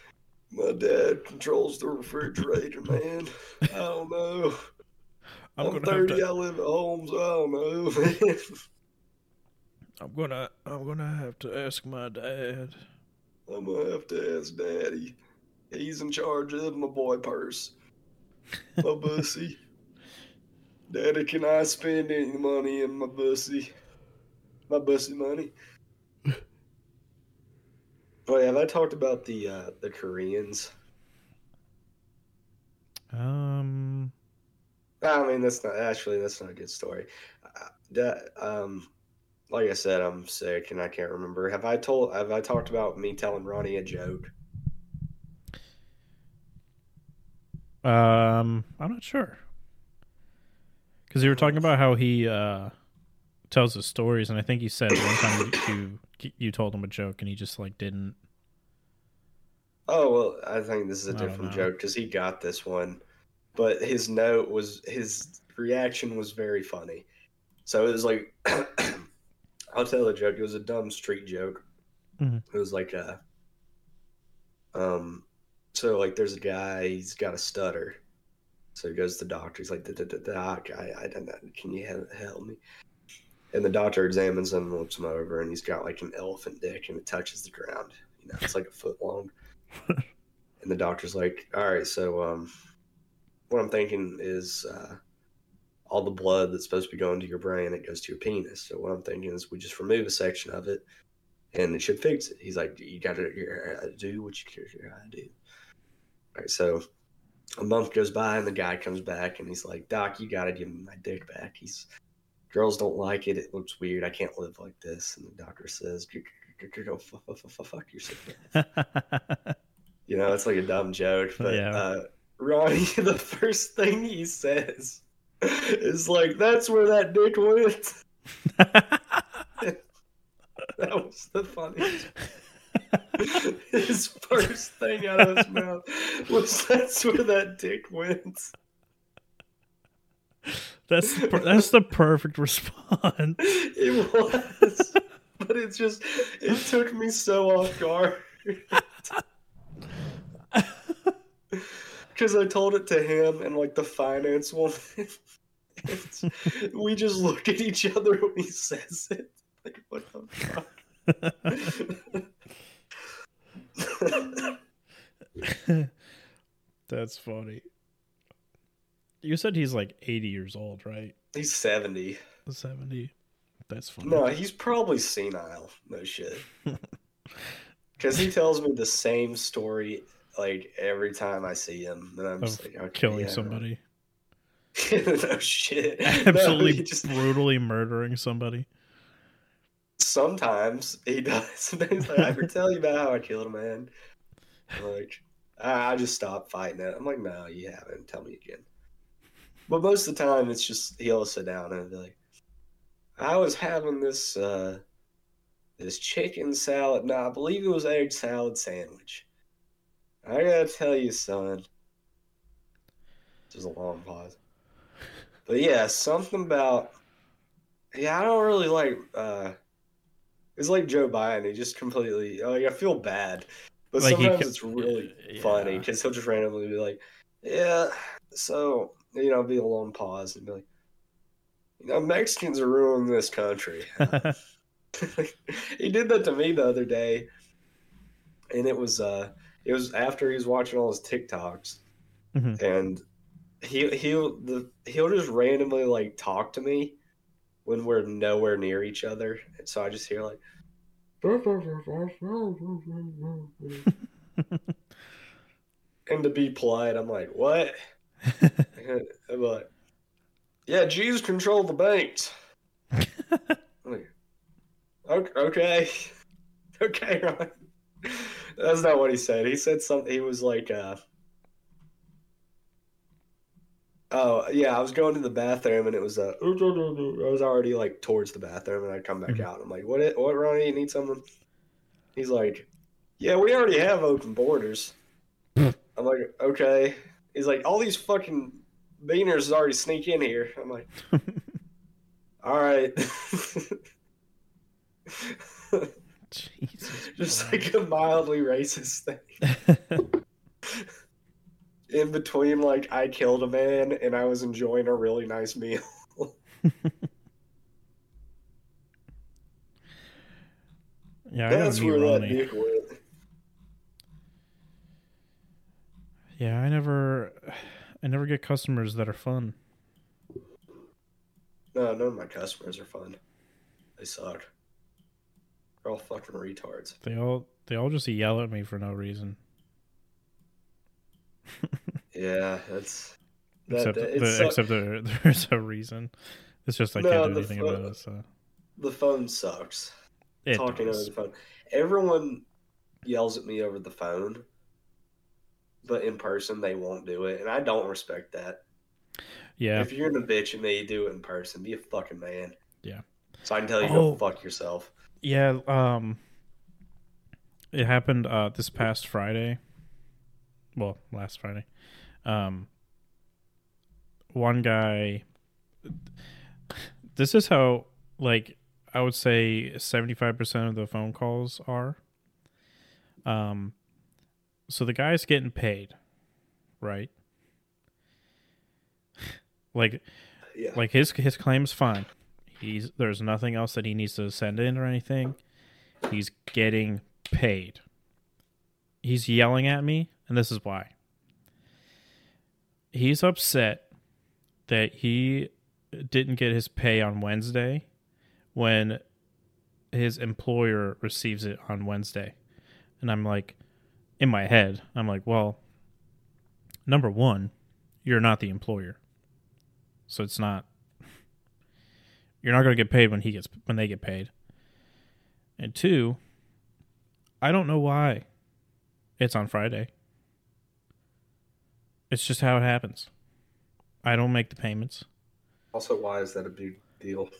my dad controls the refrigerator, man. I don't know. I'm, I'm, gonna have 30. to, I live at home, so I don't know. man. I'm gonna I'm gonna have to ask my dad. I'm gonna have to ask Daddy. He's in charge of my boy purse. My bussy. Daddy, can I spend any money in my bussy? My bussy money. Yeah, have I talked about the uh, the Koreans? Um, I mean, that's not actually that's not a good story. Uh, that um, like I said, I'm sick and I can't remember. Have I told? Have I talked about me telling Ronnie a joke? um, I'm not sure because you were talking about how he uh tells his stories, and I think you said one time you you, you told him a joke, and he just like didn't. Oh well, I think this is a I different joke because he got this one, but his note was his reaction was very funny. So it was like, I'll tell the joke. It was a dumb street joke. Mhm. It was like a, um, so like there's a guy. He's got a stutter. So he goes to the doctor. He's like, "D- d- d- "Doc, I, I don't know. Can you help me?" And the doctor examines him, and looks him over, and he's got like an elephant dick, and it touches the ground. You know, it's like a foot long. and the doctor's like, "All right, so um, what I'm thinking is uh, all the blood that's supposed to be going to your brain, it goes to your penis. So what I'm thinking is we just remove a section of it, and it should fix it." He's like, "You got to do what you got to do." All right, so a month goes by, and the guy comes back, and he's like, "Doc, you got to give me my dick back." He's girls don't like it. It looks weird. I can't live like this. And the doctor says, "Go- go- go- go fu- fu- fu- fu- fuck yourself." You know, it's like a dumb joke, but uh, Ronnie, the first thing he says is like, "That's where that dick went." That was the funniest. his first thing out of his mouth was, "That's where that dick went." that's the per- that's the perfect response. It was, but it just it took me so off guard. Because I told it to him and like the finance woman. We just look at each other when he says it. Like, what the fuck? That's funny. You said he's like 80 years old, right? He's 70. 70. That's funny. No, he's probably senile. No shit. Because he tells me the same story like every time I see him. And I'm of just like, okay, killing yeah, somebody. no shit. Absolutely he just brutally murdering somebody. sometimes he does. And he's like, I ever tell you about how I killed a man? I'm like, I, I just stopped fighting it. I'm like, no, you haven't. Tell me again. But most of the time, it's just he'll sit down and be like, I was having this uh, this chicken salad. No, I believe it was egg salad sandwich. I gotta tell you, son. There's a long pause. But yeah, something about yeah, I don't really like. uh It's like Joe Biden. He just completely like I feel bad, but Like, he sometimes co- it's really yeah. funny because he'll just randomly be like, "Yeah, so you know, be a long pause and be like, you know, Mexicans are ruining this country." he did that to me the other day, and it was uh, it was after he was watching all his TikToks, Mhm. and he he'll the he'll just randomly like talk to me when we're nowhere near each other, and so I just hear like. and to be polite, I'm like, what? I'm like, yeah, Jews control the banks. I'm like, "Ok- okay, okay. That's not what he said. He said something. He was like, uh, oh yeah, I was going to the bathroom and it was uh, I was already like towards the bathroom and I come back Mhm. out. I'm like, what? It, what, Ronnie? You need something? He's like, yeah, we already have open borders. I'm like, okay. He's like, all these fucking beaners already sneak in here. I'm like, all right. Jesus. Just like a mildly racist thing. in between like I killed a man and I was enjoying a really nice meal. Yeah, I That's where that dick went. Yeah, I never, I never get customers that are fun. No, none of my customers are fun. They suck. They're all fucking retards. They all, they all just yell at me for no reason. Yeah, that's that, except, that- the, except there, there's a reason. It's just I No, can't do anything fu- about it. So the phone sucks. it talking over the phone. Everyone yells at me over the phone, but in person they won't do it, and I don't respect that. Yeah, If you're gonna bitch at me, do it in person. Be a fucking man. Yeah. So I can tell you Oh. fuck yourself. yeah. Um, it happened uh this past Friday. Well, last Friday. Um, one guy. This is how like I would say seventy five percent of the phone calls are. Um, so the guy's getting paid, right? Like Yeah. like his his claim's fine. He's there's nothing else that he needs to send in or anything. He's getting paid. He's yelling at me, and this is why. He's upset that he didn't get his pay on Wednesday when his employer receives it on Wednesday. And I'm like in my head, I'm like, well, number 1, you're not the employer. So it's not you're not going to get paid when he gets when they get paid. And two, I don't know why it's on Friday. It's just how it happens. I don't make the payments. Also, why is that a big deal?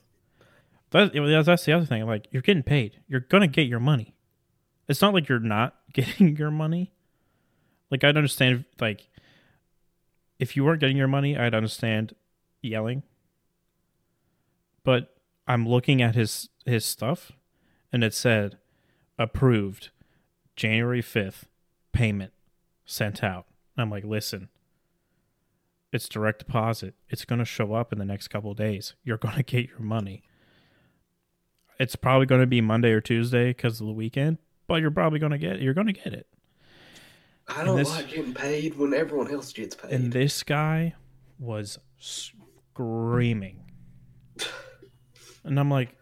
That, that's the other thing. Like you're getting paid. You're gonna get your money. It's not like you're not getting your money. Like I'd understand like if you weren't getting your money, I'd understand yelling. But I'm looking at his his stuff and it said approved January 5th payment sent out. I'm like, "Listen. It's direct deposit. It's going to show up in the next couple days. You're going to get your money." it's probably going to be Monday or Tuesday because of the weekend, but you're probably going to get you're going to get it. I don't this- like getting paid when everyone else gets paid. And this guy was screaming, and I'm like,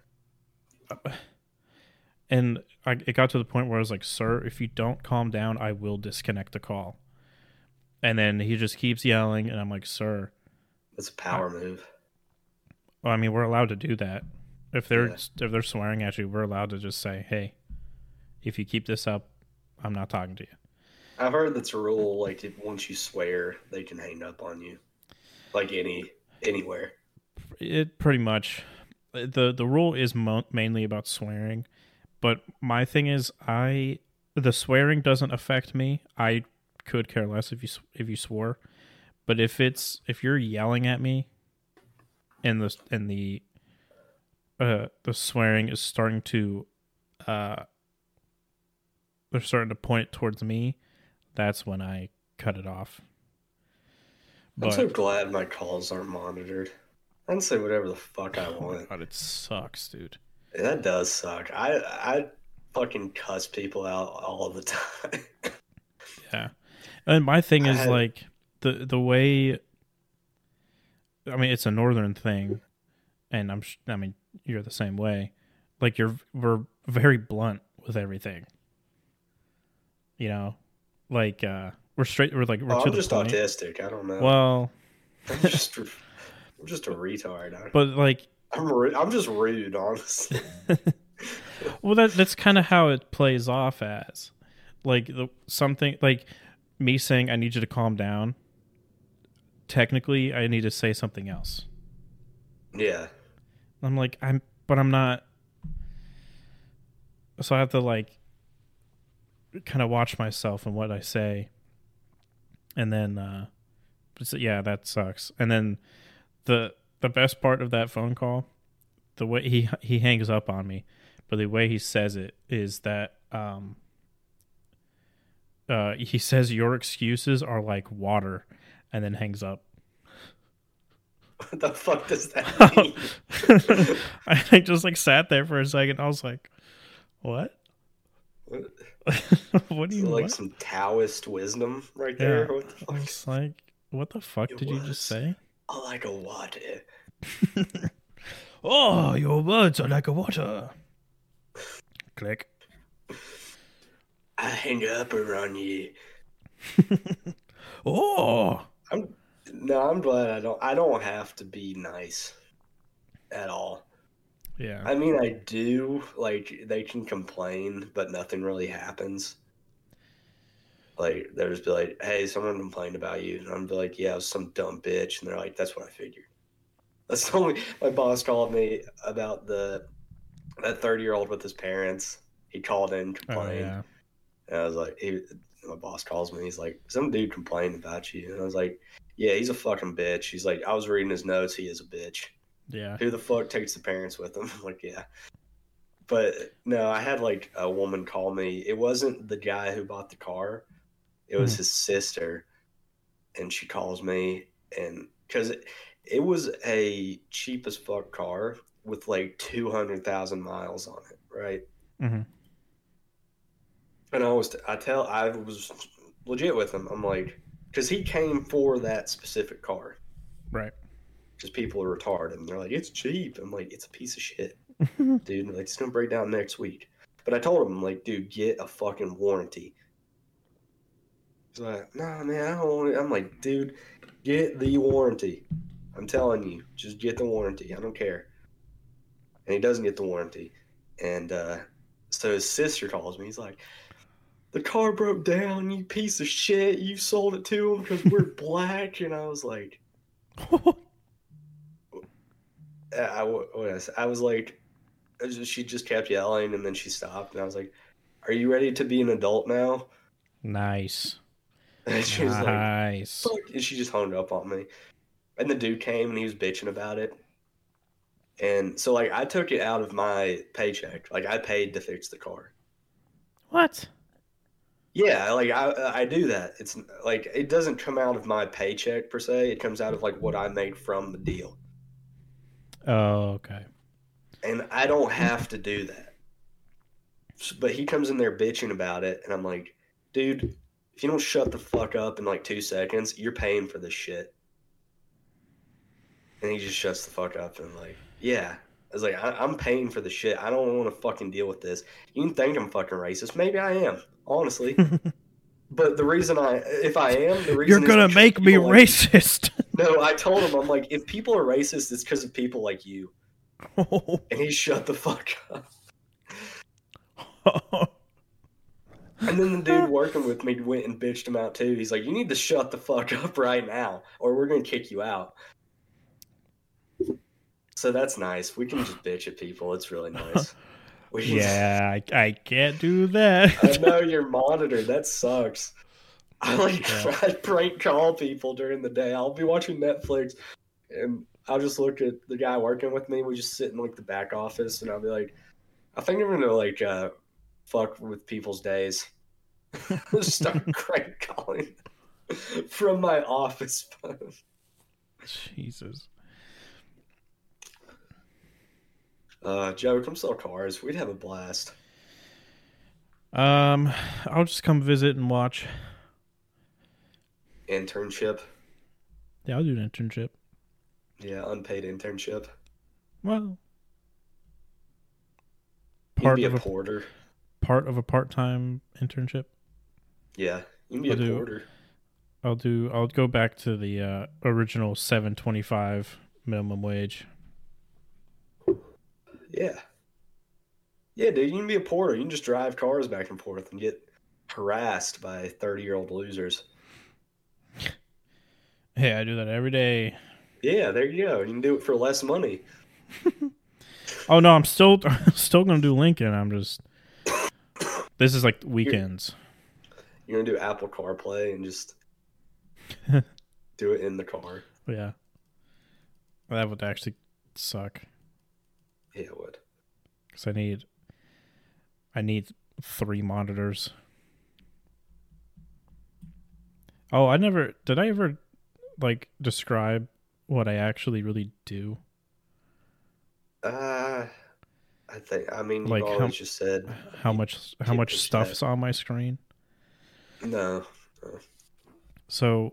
and I, it got to the point where I was like, "Sir, if you don't calm down, I will disconnect the call." And then he just keeps yelling, and I'm like, "Sir, That's a power move. well, I mean, we're allowed to do that. If they're Yeah. if they're swearing at you, we're allowed to just say, "Hey, if you keep this up, I'm not talking to you." I've heard that's a rule. Like, if once you swear, they can hang up on you. Like any anywhere. It pretty much the the rule is mo- mainly about swearing, but my thing is I the swearing doesn't affect me. I could care less if you if you swore, but if it's if you're yelling at me, and the and the uh the swearing is starting to uh they're starting to point towards me, that's when I cut it off. I'm so glad my calls aren't monitored. I can say whatever the fuck I oh want. god, it sucks, dude. That does suck. I I fucking cuss people out all the time. Yeah. And my thing is had- like the the way I mean it's a northern thing and I'm I mean you're the same way. Like you're we're very blunt with everything. You know? Like uh we're straight we're like we're Oh, to I'm the just point. autistic. I don't know. Well, I'm just I'm just a retard. I, but like I'm I'm just rude, honestly. well that that's kind of how it plays off as like the something like me saying i need you to calm down technically i need to say something else yeah. i'm like i'm but i'm not so i have to like kind of watch myself and what i say and then uh yeah that sucks and then the the best part of that phone call the way he he hangs up on me but the way he says it is that um uh, he says your excuses are like water, and then hangs up. What the fuck does that mean? I just like sat there for a second. I was like, "What? What- what do you like what? some Taoist wisdom right Yeah. there? What the I fuck? was like, "What the fuck It did you just say?" I like a water. Oh, your words are like a water. Click. I hang up around you. Oh, I'm no, I'm glad I don't. I don't have to be nice at all. Yeah. I mean, I do. Like they can complain, but nothing really happens. Like they'll just be like, "Hey, someone complained about you," and I'm be like, "Yeah, it was some dumb bitch," and they're like, "That's what I figured." That's the only. My boss called me about the that 30 year old with his parents. He called in, Oh, complained, yeah. and I was like, he, "My boss calls me. He's like, some dude complained about you," and I was like, "Yeah, he's a fucking bitch." He's like, "I was reading his notes. He is a bitch." Yeah. who the fuck takes the parents with them? Like, yeah. But no, I had like a woman call me. It wasn't the guy who bought the car. It was Mhm. his sister. And she calls me and cuz it, it was a cheap as fuck car with like 200,000 miles on it, right? Mm-hmm. And I was I tell I was legit with him. I'm like cuz he came for that specific car. Right. Because people are retarded and they're like, it's cheap. I'm like, it's a piece of shit. dude. Like, it's gonna break down next week. But I told him, like, dude, get a fucking warranty. He's like, nah, man, I don't want it. I'm like, dude, get the warranty. I'm telling you, just get the warranty. I don't care. And he doesn't get the warranty. And uh, so his sister calls me. He's like, the car broke down, you piece of shit. You sold it to him because we're black. And I was like, Uh, I, I, what was, I was like, she just kept yelling and then she stopped. And I was like, are you ready to be an adult now? nice. And she was like, nice. fuck. And she just hung up on me. And the dude came and he was bitching about it. And so, like, I took it out of my paycheck. Like, I paid to fix the car. What? Yeah, like I I do that. It's like it doesn't come out of my paycheck per se. It comes out of like what I make from the deal. Oh, okay. And I don't have to do that. But he comes in there bitching about it and I'm like, "Dude, if you don't shut the fuck up in like 2 seconds, you're paying for this shit." And he just shuts the fuck up and like, "Yeah." I was like, I- I'm paying for the shit. I don't want to fucking deal with this. You can think I'm fucking racist. Maybe I am, honestly. But the reason I, if I am, the reason You're gonna make me like- racist. No, I told him I'm like, if people are racist, it's because of people like you. And he shut the fuck up. And then the dude working with me went and bitched him out too. He's like, "You need to shut the fuck up right now, or we're gonna kick you out." So that's nice. We can just bitch at people. It's really nice. We yeah, I, I can't do that. I know you're monitored. That sucks. I like Yeah. Prank call people during the day. I'll be watching Netflix and I'll just look at the guy working with me. We just sit in like the back office and I'll be like, I think I'm gonna like uh fuck with people's days. start crank calling from my office phone. Jesus. Uh Joe, come sell cars. We'd have a blast. Um, I'll just come visit and watch. Internship. Yeah, I'll do an internship. Yeah, unpaid internship. Well, part of a a porter. part of a part-time internship. Yeah. You can be I'll a do- porter. I'll do. I'll go back to the uh, original seven twenty-five minimum wage. Yeah. Yeah, dude, you can be a porter. You can just drive cars back and forth and get harassed by 30 year old losers. Hey, I do that every day. Yeah, there you go. You can do it for less money. Oh no, I'm still still gonna do Lincoln. I'm just. This is like weekends. You're going to do Apple CarPlay and just do it in the car. Yeah. That would actually suck Yeah, it would. because I need. I need three monitors. Oh, I never did. I ever like describe what I actually really do. Uh, I think. I mean, you Like, how- just said How much? How much stuff's on my screen? no. So,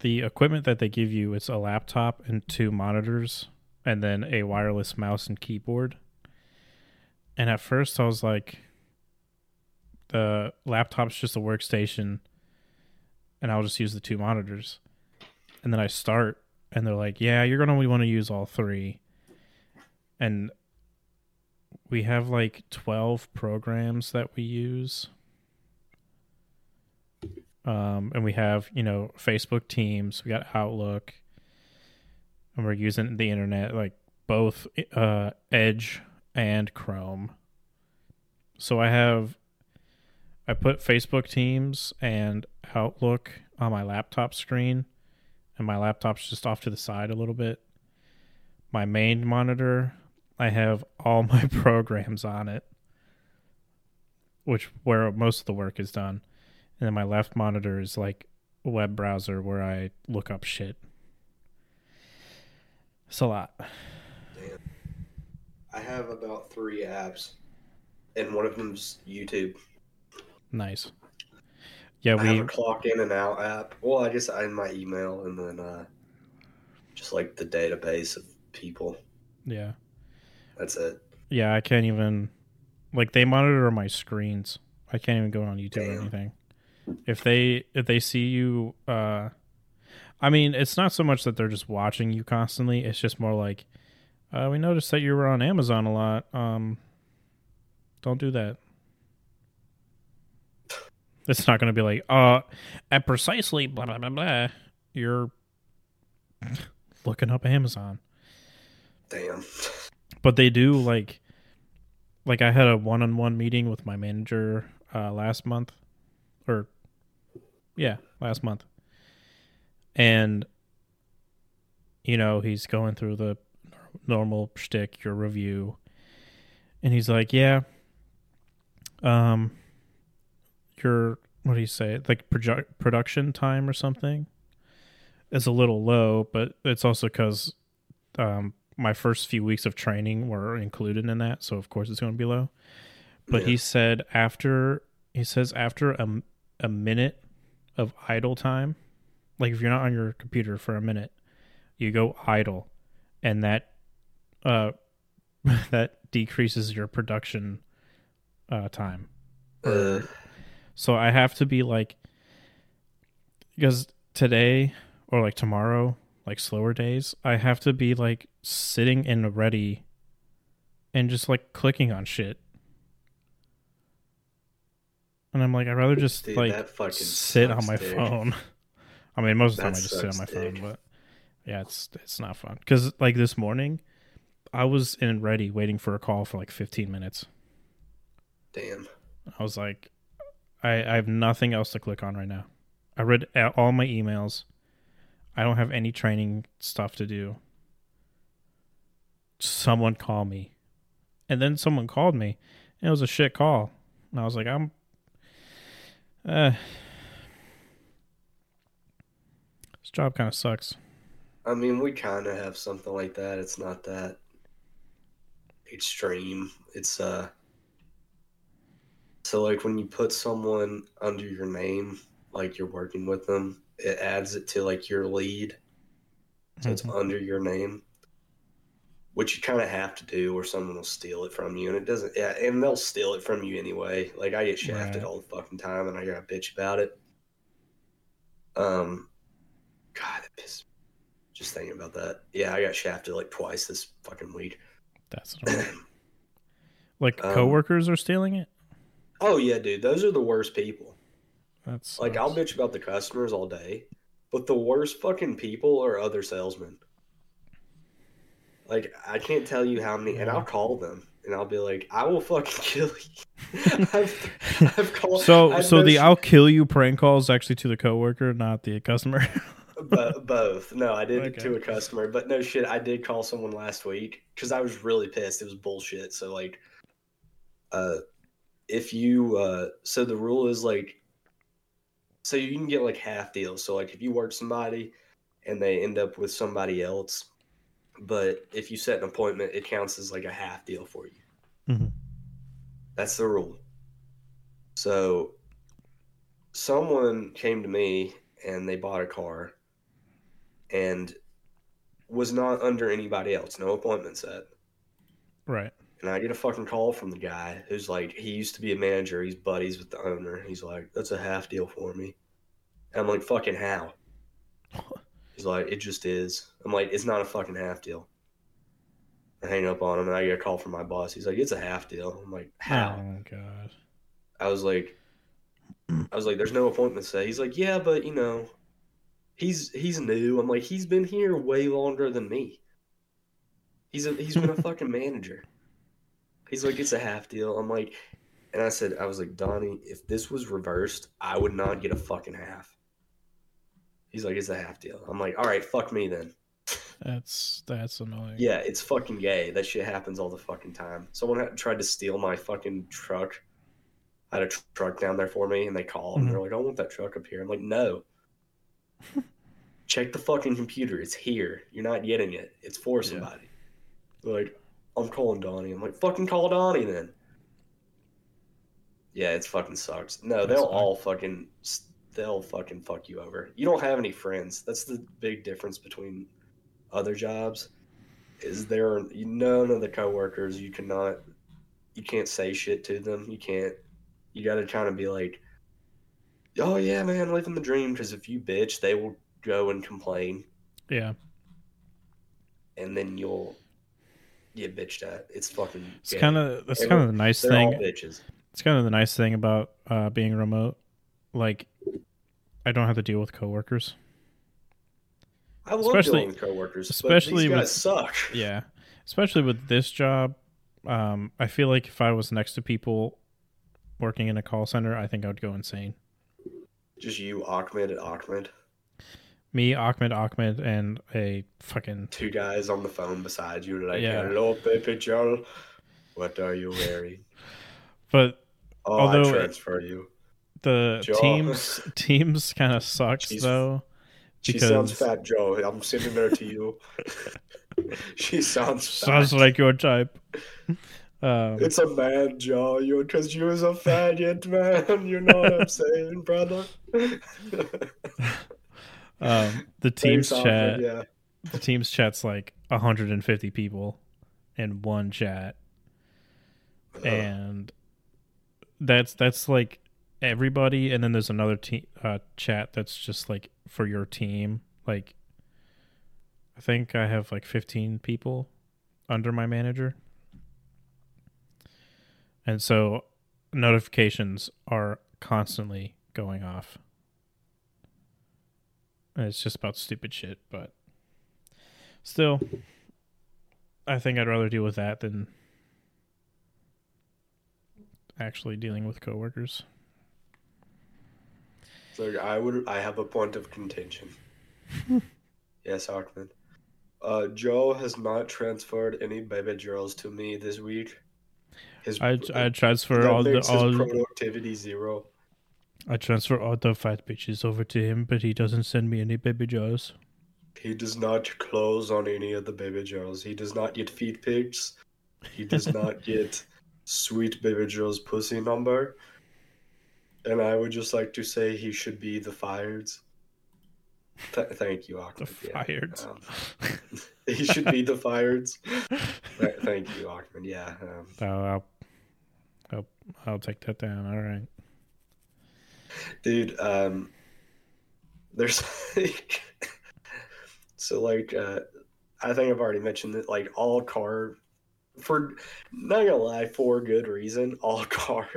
the equipment that they give you is a laptop and two monitors, and then a wireless mouse and keyboard. And at first, I was like, the laptop's just a workstation, and I'll just use the two monitors. And then I start, and they're like, "Yeah, you're gonna want to use all three. And we have like twelve programs that we use um, and we have you know Facebook Teams, we got Outlook, and we're using the internet like both uh, Edge and Chrome. So I have I put Facebook Teams and Outlook on my laptop screen, and my laptop's just off to the side a little bit. My main monitor, I have all my programs on it, which where most of the work is done and then my left monitor is like a web browser where I look up shit. It's a lot. Damn. I have about three apps, and one of them's YouTube. Nice. Yeah, I have we a clock in and out app. Well, I guess I in my email, and then uh, just like the database of people. yeah. That's it. Yeah, I can't even like they monitor my screens. I can't even go on YouTube or anything. If they if they see you uh I mean, it's not so much that they're just watching you constantly. It's just more like uh we noticed that you were on Amazon a lot. Um don't do that. It's not going to be like, uh at precisely blah blah blah blah you're looking up Amazon. Damn. but they do like like i had a one-on-one meeting with my manager uh last month or yeah last month. And you know he's going through the normal shtick your review. And he's like yeah um your what do you say like production time or something is a little low but it's also because um my first few weeks of training were included in that, so of course it's going to be low. But Yeah. he said after he says after a, a minute of idle time, like if you're not on your computer for a minute, you go idle, and that uh that decreases your production uh time. Uh, So I have to be like because today or like tomorrow, like slower days, I have to be like sitting in the ready and just like clicking on shit. And I'm like, I'd rather just Dude, like sit on my dude. phone. I mean, most of the time I just sit on my phone, but yeah, it's it's not fun. Because like this morning, I was in ready waiting for a call for like 15 minutes. damn. I was like, I, I have nothing else to click on right now. I read all my emails. I don't have any training stuff to do. Someone call me. And then someone called me. And it was a shit call. And I was like, I'm. Uh, this job kind of sucks. I mean, we kind of have something like that. It's not that extreme. It's uh. So like when you put someone under your name, like you're working with them, it adds it to like your lead. So it's Mhm. under your name, which you kind of have to do, or someone will steal it from you, and it doesn't. Yeah, and they'll steal it from you anyway. Like I get shafted Right. all the fucking time, and I gotta bitch about it. Um, God, that pisses. Just thinking about that. Yeah, I got shafted like twice this fucking week. That's like Um, coworkers are stealing it. Oh yeah, dude, those are the worst people. That's Like I'll bitch about the customers all day, but the worst fucking people are other salesmen. Like I can't tell you how many, and I'll call them and I'll be like, "I will fucking kill you." I've, I've called. So I so the sh- I'll kill you prank call is actually to the coworker, not the customer. Bo- both. No, I did it Okay. to a customer, but no shit. I did call someone last week because I was really pissed. It was bullshit. So like, uh, if you uh, so the rule is like, so you can get like half deals. So like if you work somebody and they end up with somebody else, but if you set an appointment, it counts as like a half deal for you. Mm-hmm. That's the rule. So someone came to me and they bought a car and was not under anybody else, no appointment set. Right. And I get a fucking call from the guy who's like, he used to be a manager. He's buddies with the owner. He's like, that's a half deal for me. And I'm like, fucking how? He's like, it just is. I'm like, it's not a fucking half deal. I hang up on him and I get a call from my boss. He's like, it's a half deal. I'm like, how? Oh god. I was like, I was like, there's no appointment set. He's like, yeah, but you know, he's he's new. I'm like, he's been here way longer than me. He's a, he's been a fucking manager. He's like, it's a half deal. I'm like, and I said, I was like, Donnie, if this was reversed, I would not get a fucking half. He's like, it's a half deal. I'm like, all right, fuck me then. That's that's annoying. Yeah, it's fucking gay. That shit happens all the fucking time. Someone had tried to steal my fucking truck. I had a tr- truck down there for me, and they called and they're mm-hmm. like, "I want that truck up here." I'm like, "No." Check the fucking computer. It's here. You're not getting it. It's for somebody. They're like, I'm calling Donnie. I'm like, fucking call Donnie then. Yeah, it's fucking sucks. No, That's they'll fine. all fucking they'll fucking fuck you over. You don't have any friends. That's the big difference between other jobs. Is there none of the coworkers you cannot you can't say shit to them. You can't you got to kind of be like, "Oh yeah, man, living the dream." Because if you bitch, they will go and complain, Yeah. and then you'll get bitched at. It's fucking. It's kind of that's kind of the nice They're thing. all bitches. It's kind of the nice thing about uh, being remote. Like, I don't have to deal with coworkers. I love Especially- dealing with coworkers, especially but these guys with- suck. Yeah, especially with this job. Um, I feel like if I was next to people working in a call center, I think I would go insane. Just you, Ahmed and Ahmed, Me, Ahmed, Ahmed, and a fucking two guys on the phone beside you, like, Yeah. "Hello, baby girl, what are you wearing?" but Oh, Although- I transfer you. the Joe. teams teams kind of sucks She's- though. She sounds Because- fat, Joe. I'm sending her to you. she sounds fat. Sounds like your type. Um, It's a man, Joe. You because you was a faggot, man. You know what I'm saying, brother. Um, the team's chat. Yeah. The team's chat's like 150 people in one chat, Ugh. and that's that's like everybody. And then there's another team uh, chat that's just like for your team. Like, I think I have like 15 people under my manager, and so notifications are constantly going off. It's just about stupid shit, but still, I think I'd rather deal with that than actually dealing with coworkers. So I would. I have a point of contention. yes, Ahmed. Uh, Joe has not transferred any baby girls to me this week. His I I transfer all the all productivity zero. I transfer all the fat bitches over to him, but he doesn't send me any baby jars. He does not close on any of the baby girls. He does not get feed pigs. He does not get sweet baby girl's pussy number. And I would just like to say he should be the fired. Th- thank you, Ahmed. The yeah. fired. Um, he should be the fired. Th- thank you, Ahmed. Yeah. Um, I'll, I'll I'll take that down. All right. Dude um there's like so like uh i think i've already mentioned that like all car for not gonna lie for good reason all car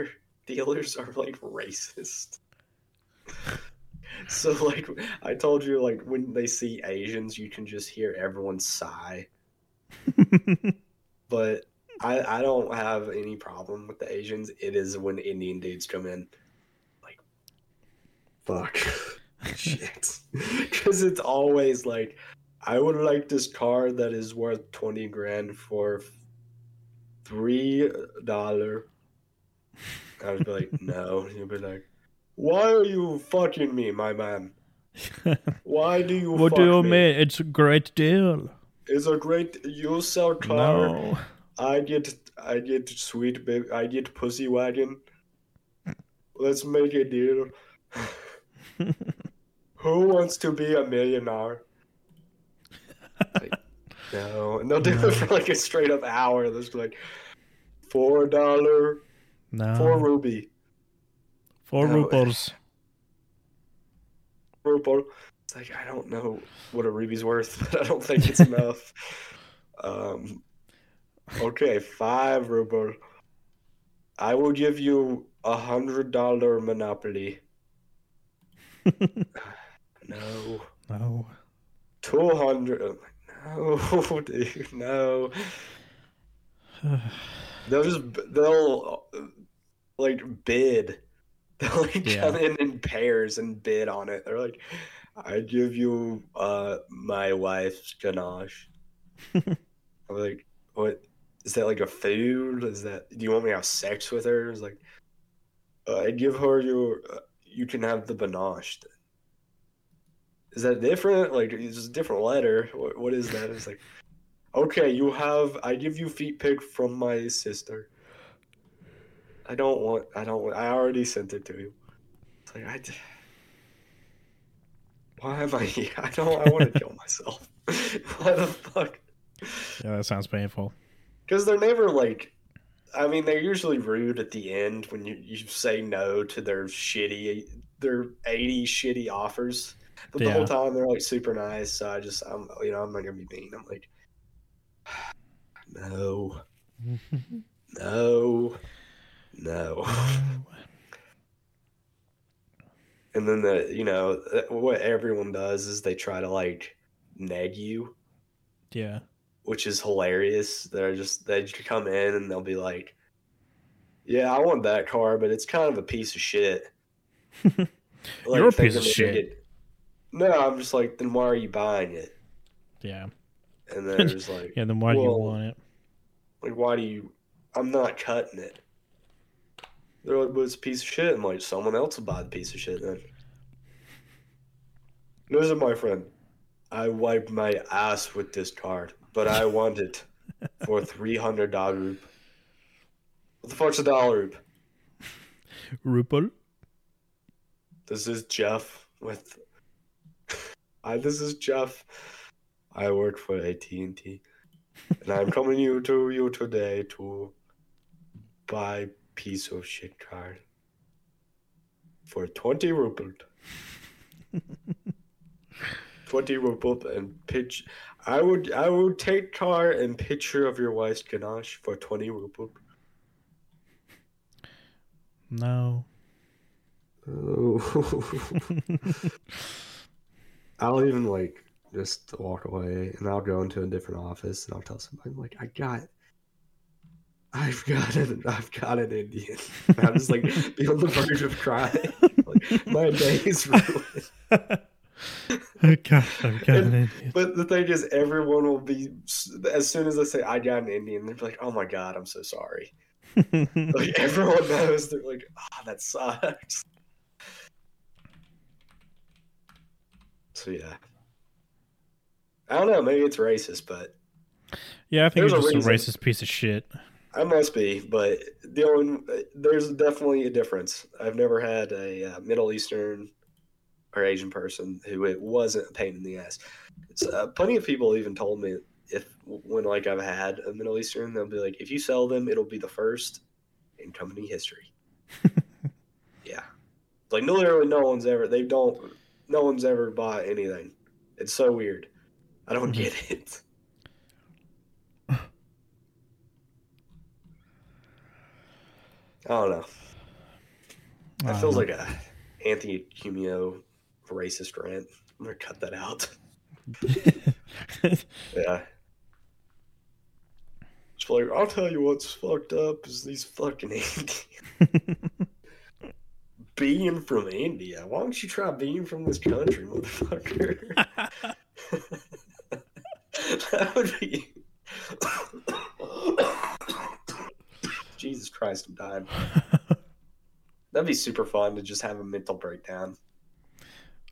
dealers are like racist. So like i told you like when they see asians you can just hear everyone sigh. But I, I don't have any problem with the Asians. It is when Indian dudes come in, fuck, shit, because it's always like, I would like this car that is worth twenty grand for three dollar. I would be like, no. You'd be like, Why are you fucking me, my man? Why do you what do you me? mean? It's a great deal. It's a great you sell car. No. I get I get sweet baby I get pussy wagon. Let's make a deal. Who wants to be a millionaire? Like, no, and they'll do it for like a straight up hour. There's like four dollar, No. four ruby, Four No. rubles. ruble. It's like I don't know what a ruby's worth, but I don't think it's enough. Um, okay, five ruble. I will give you a hundred dollar monopoly. no, No. two hundred. No, dude, no. They'll just they'll like bid. They'll like Yeah. come in in pairs and bid on it. They're like, "I give you uh my wife's ganache." I'm like, "What is that? Like a food? Is that? Do you want me to have sex with her?" It's like, uh, "I give her your. You can have the ganache." Is that different? Like, it's just a different letter. What, what is that? It's like, okay, you have. I give you feet pic from my sister. I don't want. I don't want. I already sent it to you. It's like I. Why am I here? I don't. I want to kill myself. Why the fuck? Yeah, that sounds painful. Because they're never like. I mean, they're usually rude at the end when you, you say no to their shitty, their eighty shitty offers. But the whole time they're like super nice. So I just, I'm, you know, I'm not gonna be mean. I'm like, no, no, no. And then the, you know, uh, what everyone does is they try to like nag you, yeah. Which is hilarious. They're just they just come in and they'll be like, "Yeah, I want that car, but it's kind of a piece of shit." Like, You're a piece of shit. No, I'm just like, then why are you buying it? Yeah. And then it's like, Yeah, then why do you want it? Like, why do you? I'm not cutting it. They're like, but it's a piece of shit. I'm like, someone else will buy the piece of shit then. Listen, my friend, I wiped my ass with this card, but I want it for three hundred dollar. What the fuck's a dollar? This is Jeff with. I this is Jeff. I work for AT and T, and I'm coming you to you today to buy piece of shit card for twenty rubles. twenty rubles and pitch. I would I would take car and picture of your wife's ganache for twenty rubles. No. Oh. I'll even like just walk away and I'll go into a different office and I'll tell somebody like I got I've got an I've got an Indian. I'm just like be on the verge of crying. Like, my day is ruined. Oh, God, I've got an Indian. But the thing is everyone will be as soon as I say I got an Indian, they're like, Oh my god, I'm so sorry. Like everyone knows they're like, ah, that sucks. So yeah. I don't know, maybe it's racist, but yeah, I think There's you're a just a racist piece of shit. I must be, but the only there's definitely a difference. I've never had a uh, Middle Eastern or Asian person who it wasn't a pain in the ass. Uh, plenty of people even told me if when like I've had a Middle Eastern, they'll be like, if you sell them, it'll be the first in company history. yeah, like no, literally no one's ever they don't no one's ever bought anything. It's so weird. I don't Mhm. get it. I don't know. That feels like a Anthony Cumia racist rant. I'm gonna cut that out. yeah. It's like I'll tell you what's fucked up is these fucking Indians. being from India. Why don't you try being from this country, motherfucker? that would be. Jesus Christ, I'm dying. That'd be super fun to just have a mental breakdown.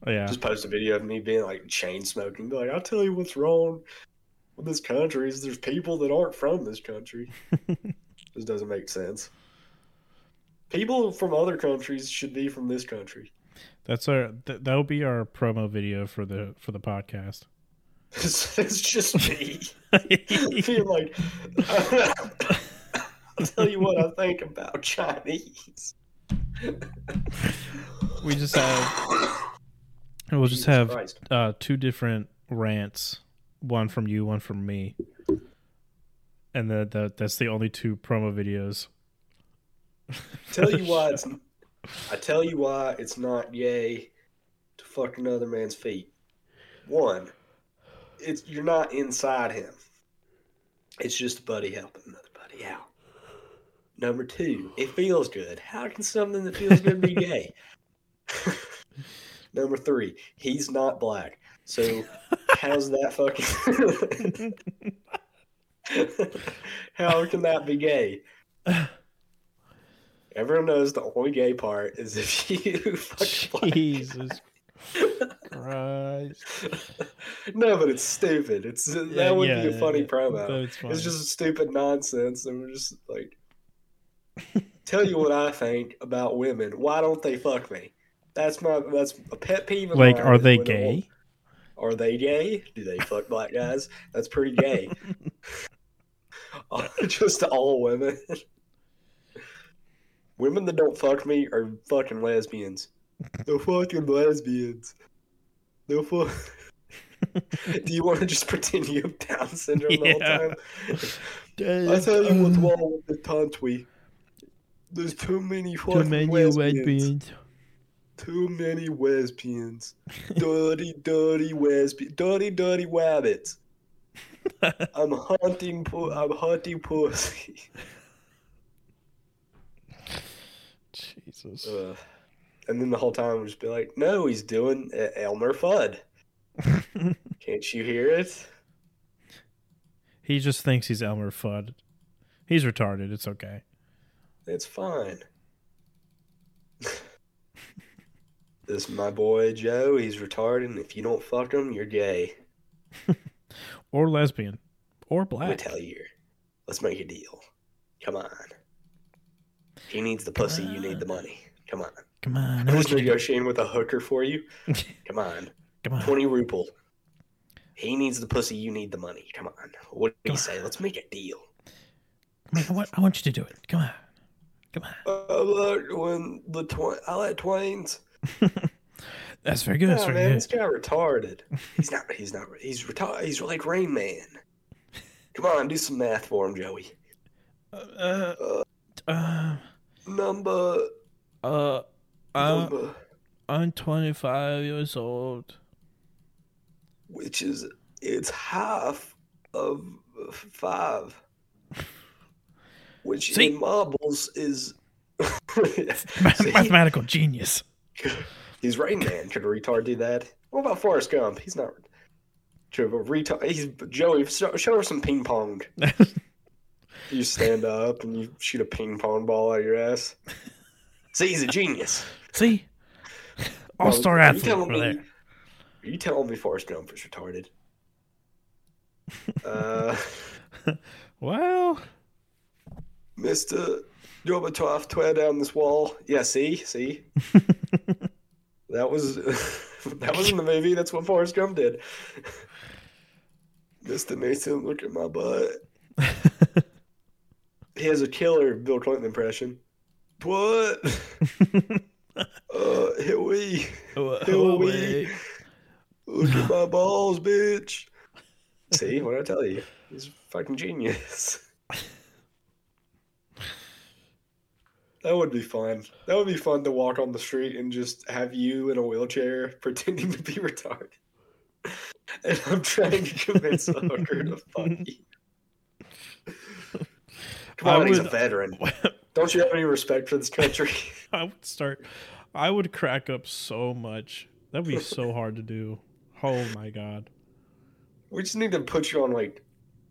Yeah. Just post a video of me being like chain smoking. Be like, I'll tell you what's wrong with this country is there's people that aren't from this country. this doesn't make sense. People from other countries should be from this country. That's our th- that'll be our promo video for the for the podcast. It's, it's just me being like, I'll tell you what I think about Chinese. we just have we'll just have Christ. uh two different rants, one from you, one from me. And the, the that's the only two promo videos. tell you why it's I tell you why it's not yay to fuck another man's feet. One, it's you're not inside him. It's just a buddy helping another buddy out. Number two, it feels good. How can something that feels good be gay? Number three, he's not black. So how's that fucking How can that be gay? Everyone knows the only gay part is if you fuck a black Jesus Christ. no, but it's stupid. It's that would be a funny promo. It's, It's just stupid nonsense, and we're just like, tell you what I think about women. Why don't they fuck me? That's my that's a pet peeve. Like, are they gay? Are they gay? Do they fuck black guys? That's pretty gay. just all women. women that don't fuck me are fucking lesbians. They're fucking lesbians. They're fuck. Do you want to just pretend you have Down syndrome all the whole time? I tell you what's wrong with the country. There's too many fucking too many lesbians. lesbians. Too many lesbians. dirty, dirty lesbian. Dirty, dirty rabbits. I'm hunting. Pu- I'm hunting pussy. Jesus. Uh, and then the whole time we'll just be like, "No, he's doing uh, Elmer Fudd. Can't you hear it?" he just thinks he's Elmer Fudd. He's retarded. It's okay. It's fine. this is my boy Joe. He's retarded. And if you don't fuck him, you're gay. Or lesbian. Or black. black. tell you. Let's make a deal. Come on. He needs the pussy. You need the money. Come on. Come on. I I'm just you to go. negotiating with a hooker for you. Come on. Come on. 20 ruble. He needs the pussy. You need the money. Come on. What do Come you say? Let's make a deal. I want, I want you to do it. Come on. Come on. I like when the twi- I like twains. That's very good. That's very man, good. this guy retarded. He's not. He's not. He's retarded. He's like Rain Man. Come on, do some math for him, Joey. Uh, uh, Number. uh, I'm, number, I'm 25 years old. which is it's half of five, which See? in marbles is. Mathematical genius. He's Rain Man. Could a retard do that? What about Forrest Gump? He's not. Could a retard? He's Joey. Show, show her some ping pong. You stand up and you shoot a ping pong ball out your ass. See, he's a genius. See? All star you athlete over me- there. Are you telling me Forrest Gump is retarded? Uh, Well, Mister, want to tear down this wall? Yeah, see, see. that was that was in the movie. That's what Forrest Gump did. Mister Mason, look at my butt. He has a killer Bill Clinton impression. What? uh, here we. oh, we-. Look at my balls, bitch. See what I tell you? He's a fucking genius. That would be fun. That would be fun to walk on the street and just have you in a wheelchair pretending to be retarded. And I'm trying to convince a hooker to fuck you. Come on, he's a veteran. Don't you have any respect for this country? I would start. I would crack up so much. That'd be so hard to do. Oh my god. We just need to put you on like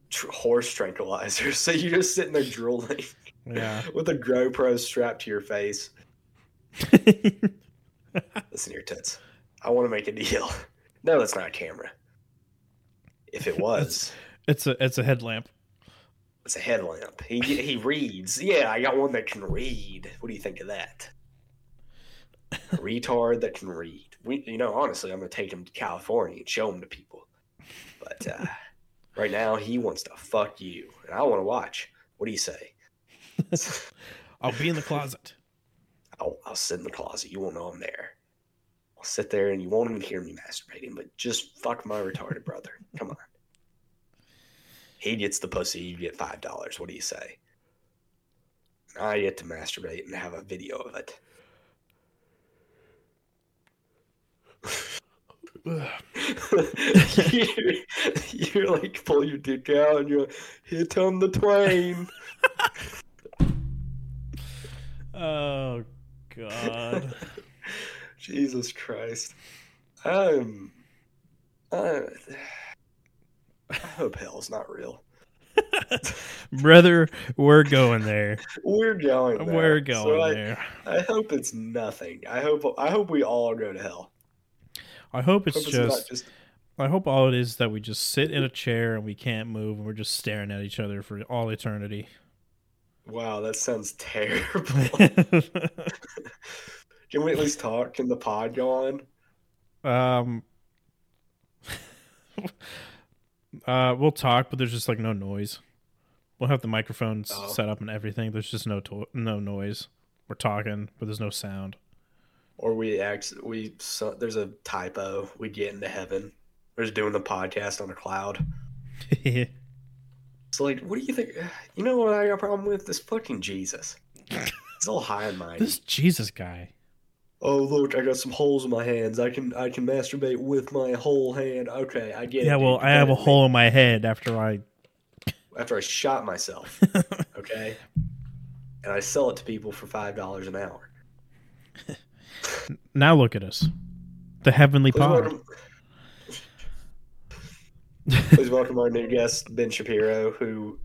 tr- horse tranquilizers, so you're just sitting there drooling Yeah. with a GoPro strapped to your face. Listen here, tits. I want to make a deal. No, that's not a camera. If it was, it's a it's a headlamp. it's a headlamp. He he reads. Yeah, I got one that can read. What do you think of that? A retard that can read. We, you know, honestly, I'm gonna take him to California and show him to people. But uh, right now, he wants to fuck you, and I want to watch. What do you say? I'll be in the closet. I'll, I'll sit in the closet. You won't know I'm there. I'll sit there and you won't even hear me masturbating, but just fuck my retarded brother. Come on. He gets the pussy, you get $5. What do you say? I get to masturbate and have a video of it. you're, you're like, pull your dick out and you're like, hit on the twain. Oh God. Jesus Christ. I'm. I, I hope hell's not real. Brother, we're going there. We're going. There. We're So going I, there. I hope it's nothing. I hope. I hope we all go to hell. I hope it's hope it's just, not just. I hope all it is that we just sit in a chair and we can't move and we're just staring at each other for all eternity. Wow, that sounds terrible. Can we at least talk? Can the pod go on? um uh we'll talk but there's just like no noise. We'll have the microphones Oh. set up and everything. There's just no to- no noise. We're talking, but there's no sound. Or we act? We so, there's a typo. We get into heaven. We're just doing the podcast on a cloud. So like, what do you think? You know what I got a problem with? This fucking Jesus. He's all high and mighty. this Jesus guy. Oh look, I got some holes in my hands. I can I can masturbate with my whole hand. Okay, I get it. Yeah, well, dude. I have a hole in my head after I after I shot myself. okay, and I sell it to people for five dollars an hour. now look at us. The heavenly Please pod. welcome, please welcome our new guest Ben Shapiro, who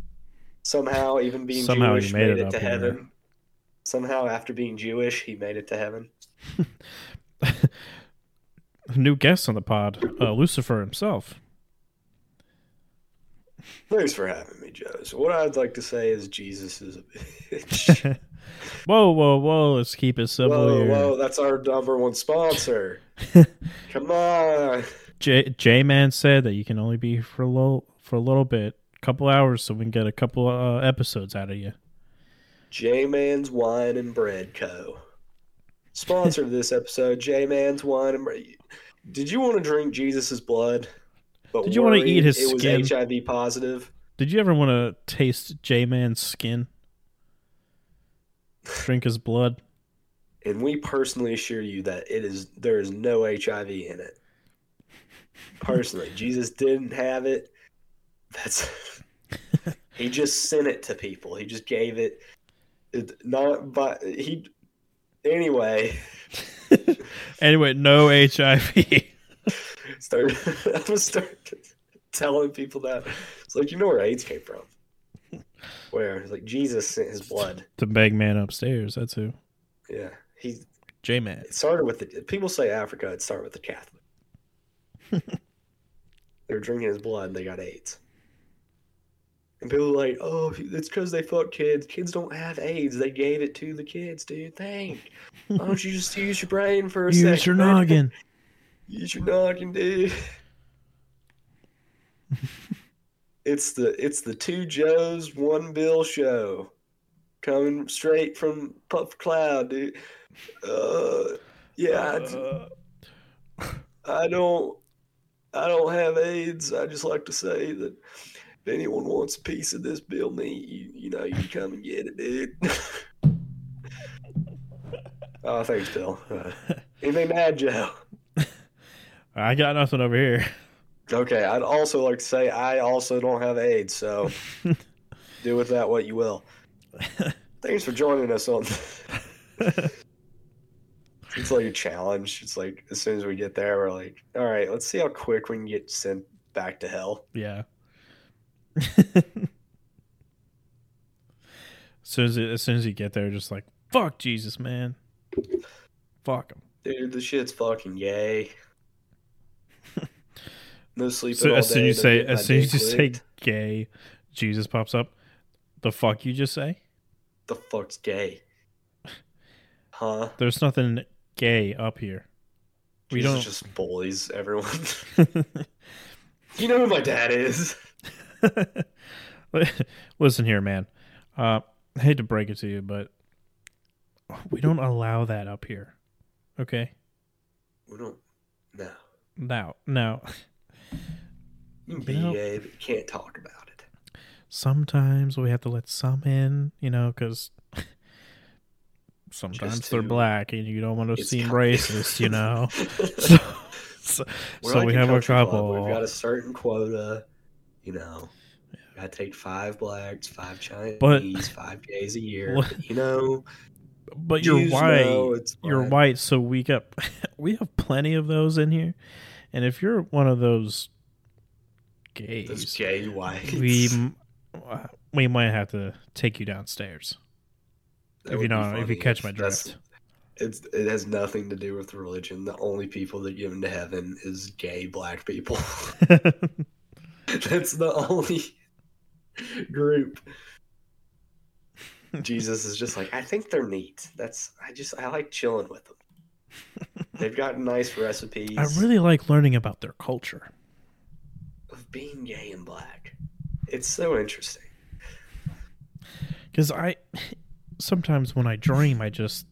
somehow, even being Somehow Jewish, made made, it it, to here. heaven. Somehow, after being Jewish, he made it to heaven. New guest on the pod, uh, Lucifer himself. Thanks for having me, Joe. So what I'd like to say is Jesus is a bitch. whoa, whoa, whoa! Let's keep it civil whoa, here. whoa, that's our number one sponsor. Come on. J J Man said that you can only be for a little for a little bit, a couple hours, so we can get a couple uh, episodes out of you. J Man's Wine and Bread Co. Sponsor of this episode, J Man's Wine and Bread. Did you want to drink Jesus' blood? But Did you wanna eat his it was skin? HIV positive? Did you ever want to taste J Man's skin? Drink his blood. And we personally assure you that it is there is no HIV in it. Personally, Jesus didn't have it. That's he just sent it to people. He just gave it, it not but he anyway. Anyway, no HIV. Start I'm gonna start telling people that it's like you know where AIDS came from. Where it's like Jesus sent his blood. the big man upstairs. That's who. Yeah, he J Man. It started with the people say Africa. It started with the Catholic. They were drinking his blood. They got AIDS. And people are like, "Oh, it's because they fuck kids. Kids don't have AIDS. They gave it to the kids, dude. Think. Why don't you just use your brain for a second? Use your noggin. Use your noggin, dude. it's the it's the two Joes, one Bill show, coming straight from Puff Cloud, dude. Uh, yeah, I, I don't I don't have AIDS. I just like to say that if anyone wants a piece of this Bill meat, you you know you can come and get it, dude. oh, thanks, Bill. Uh, anything to add, Joe? I got nothing over here. Okay, I'd also like to say I also don't have AIDS, so do with that what you will. Thanks for joining us on. It's like a challenge. It's like as soon as we get there, we're like, all right, let's see how quick we can get sent back to hell. Yeah. as soon as as soon as you get there, just like fuck Jesus, man. Fuck him. Dude, the shit's fucking gay. No sleeping So all as soon as you say as soon as you say gay, Jesus pops up. The fuck you just say? the fuck's gay? Huh? There's nothing gay up here. We Jesus don't. just bullies everyone. you know who my dad is. Listen here, man. Uh, I hate to break it to you, but we don't allow that up here. Okay? We don't. No. Now, now, You can be know- gay, but you can't talk about it. sometimes we have to let some in, you know, because sometimes they're black and you don't want to seem racist, you know. so so, so like we a have a country club. couple. We've got a certain quota. You know, gotta take five blacks, five Chinese, But- five gays a year. But, you know, but you're white. know you're white, so we got we have plenty of those in here. And if you're one of those gays, Those gay whites. we uh, we might have to take you downstairs. If you know- if you catch my drift. It's it has nothing to do with religion. The only people that get into heaven is gay black people. That's the only group. Jesus is just like, I think they're neat. That's I just I like chilling with them. They've got nice recipes I really like learning about their culture. of being gay and black. It's so interesting. Because I sometimes when I dream, I just,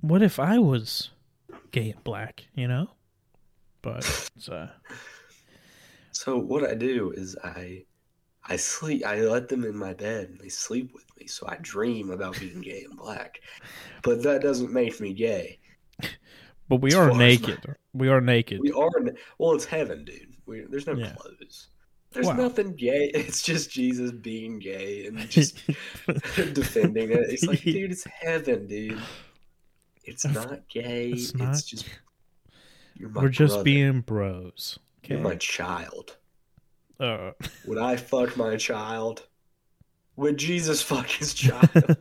what if I was gay and black? You know, but it's, uh, So what I do is I I sleep I let them in my bed and they sleep with me. So I dream about being gay and black. But that doesn't make me gay. but we As are naked. We are naked. We are well it's heaven, dude. We, there's no Yeah. clothes. There's Wow. nothing gay. It's just Jesus being gay and just defending it. It's like, dude, it's heaven, dude. It's not gay. It's It's, not- just you're my We're just brother. being bros. Okay. you're my child. uh, Would I fuck my child? Would Jesus fuck his child?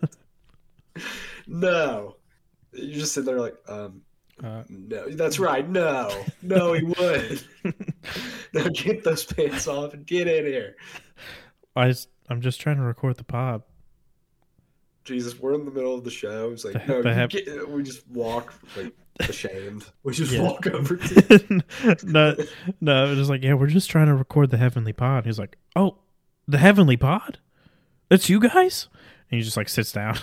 no. You just sit there like, um, uh, no. That's right. No, no, he would. now get those pants off and get in here. I just, I'm just trying to record the pod. Jesus, we're in the middle of the show. It's like, The- no, get, we just walk like ashamed. We just Yeah. walk over to. no, no, it was like, yeah, we're just trying to record the heavenly pod. He's like, oh, the heavenly pod? It's you guys? And he just like sits down.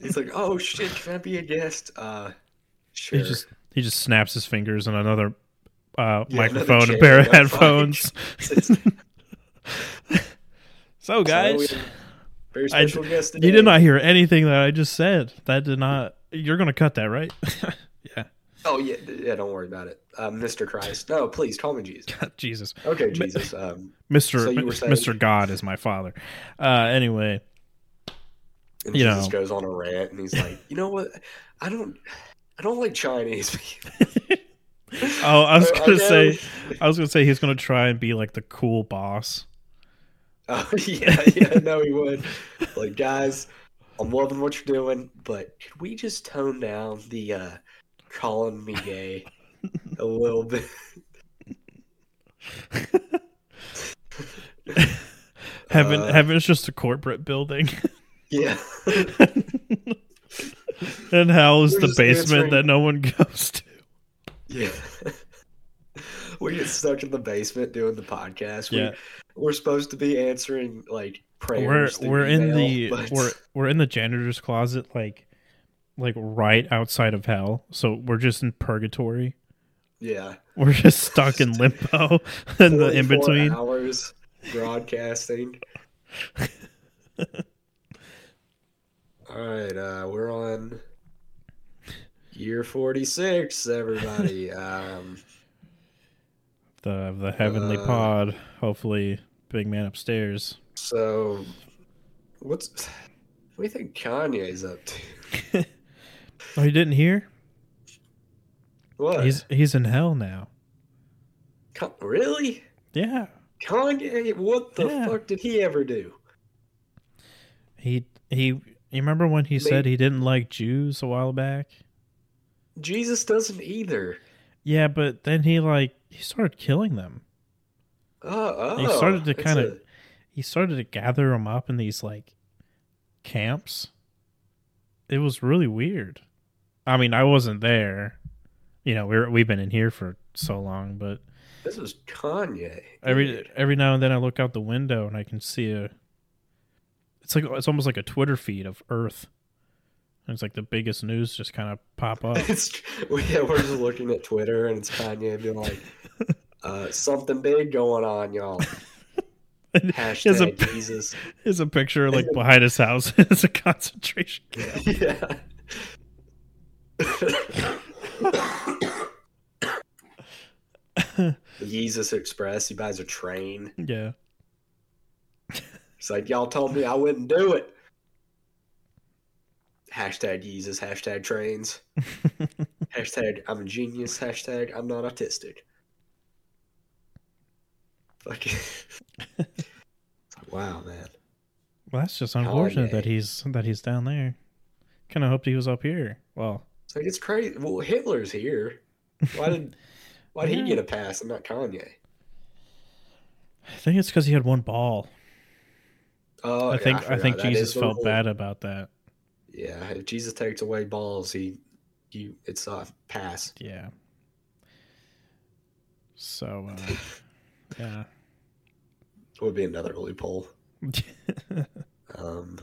He's like, oh shit, can I be a guest? Uh, sure. He just he just snaps his fingers and another uh, Yeah, microphone another and pair of headphones. So, guys, a very I special guest you did not hear anything that I just said. That did not. You're gonna cut that, right? yeah. Oh yeah, yeah. Don't worry about it, uh, Mr. Christ. No, please call me Jesus. Jesus, Okay, Jesus. Um, Mister So Mister God is my father. Uh, anyway, and You Jesus know. goes on a rant, and he's like, you know what? I don't, I don't like Chinese people. oh, I was gonna okay. say, I was gonna say he's gonna try and be like the cool boss. Oh yeah, yeah. No, he would. Like, guys, I'm loving what you're doing, but could we just tone down the uh calling me gay a little bit? Heaven, Uh, heaven is just a corporate building, Yeah. and hell is We're the basement answering- that no one goes to. Yeah. we get stuck in the basement doing the podcast. We, Yeah. We're supposed to be answering like prayers. We're we're in the but- we're we're in the janitor's closet, like like right outside of hell. So we're just in purgatory. yeah. We're just stuck in limbo in the in between. hours broadcasting. All right, uh, we're on year 46, everybody. um, The the heavenly Uh, pod. Hopefully, big man upstairs. so, what's what do you think Kanye's up to? Oh, you didn't hear? What? He's he's in hell now. Ka- really? Yeah. Kanye? What the Yeah. fuck did he ever do? He he You remember when he Maybe- said he didn't like Jews a while back? Jesus doesn't either. Yeah, but then he like he started killing them. Oh, oh He started to oh, it's kind a- of he started to gather them up in these like camps. It was really weird. I mean, I wasn't there. You know, we're we've been in here for so long, but This was Kanye. every every now and then I look out the window and I can see a. It's like it's almost like a Twitter feed of Earth. And It's like the biggest news just kind of pop up. It's yeah, we're just looking at Twitter and it's Kanye being like, uh, "Something big going on, y'all." Here's a Hashtag Jesus. Is a picture like behind his house. it's a concentration camp. yeah. Jesus Express. He buys a train. Yeah. He's like, "Y'all told me I wouldn't do it." Hashtag Jesus. Hashtag trains. Hashtag I'm a genius. Hashtag I'm not autistic. It's like, wow, man. Well, that's just unfortunate that he's that he's down there. Kind of hoped he was up here. Well, It's like it's crazy. Well, Hitler's here. Why did why did Yeah. he get a pass and not Kanye? I think it's because he had one ball. Oh, I yeah, think I, think Jesus felt bad about that. Yeah, if Jesus takes away balls, he, you it's a pass. Yeah. So, uh, yeah. Would be another loophole. Um,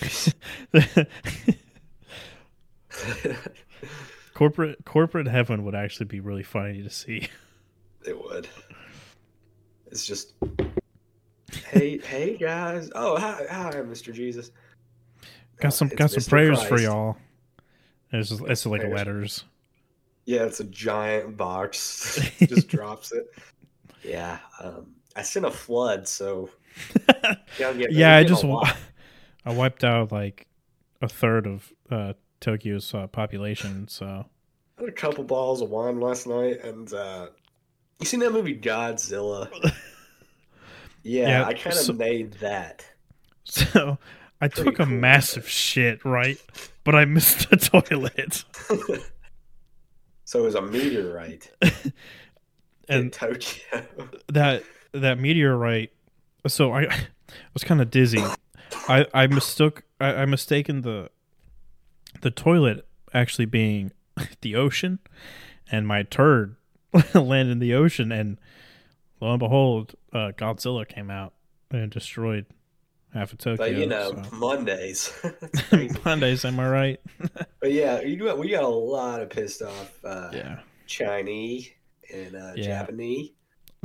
corporate corporate heaven would actually be really funny to see. it would. It's just, hey, hey guys. Oh, hi, hi, Mr. Jesus. Got some It's got some Mr. prayers for y'all. It's just, it's like Prayers. letters. Yeah, it's a giant box. just drops it. Yeah. Um, I sent a flood, so get- yeah, I just. I wiped out like a third of uh, Tokyo's uh, population. So I had a couple bottles of wine last night, and uh, you seen that movie Godzilla? Yeah, Yeah, I kind of so- made that. so I Pretty took a cool. massive shit, right? But I missed the toilet. so it was a meteorite in And Tokyo. that that meteorite so i was kind of dizzy i i mistook I, I mistaken the the toilet actually being the ocean and my turd landed in the ocean and lo and behold uh godzilla came out and destroyed half of tokyo but you know, so. Mondays. Mondays am i right but yeah, you got, we got a lot of pissed off uh, yeah Chinese and uh, Yeah. Japanese.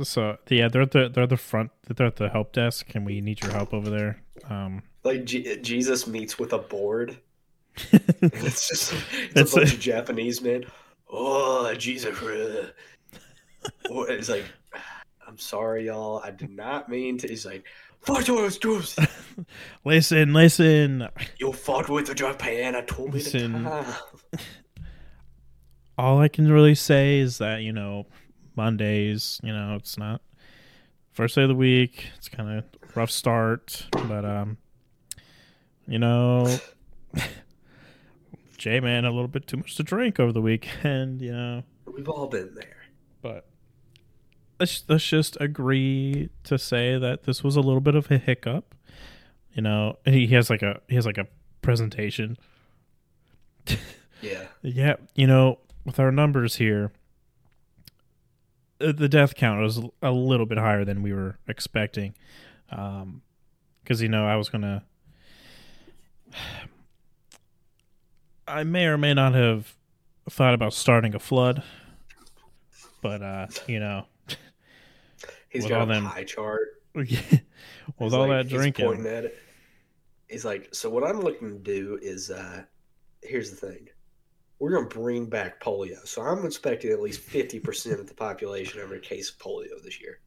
so yeah they're at the they're at the front they're at the help desk and we need your help over there um Like G- Jesus meets with a board. It's just it's, a bunch a- of Japanese men. Oh, Jesus! uh." It's like, I'm sorry, y'all. I did not mean to. He's like, "Fight us, dudes. listen listen You fought with Japan. I told Listen. time." all I can really say is that you know Mondays, you know, it's not first day of the week. It's kind of rough start, but um, you know, J man a little bit too much to drink over the weekend, you know, We've all been there. but let's let's just agree to say that this was a little bit of a hiccup. You know, he has like a he has like a presentation Yeah. Yeah, you know, with our numbers here, uh, the death count was a little bit higher than we were expecting. Um, because you know, I was gonna, I may or may not have thought about starting a flood, but uh, you know, He's With got a them- pie chart. with He's all like- that drinking, pointing at it. He's like, so what I'm looking to do is, uh, here's the thing. We're gonna bring back polio, so I'm expecting at least fifty percent of the population have a case of polio this year.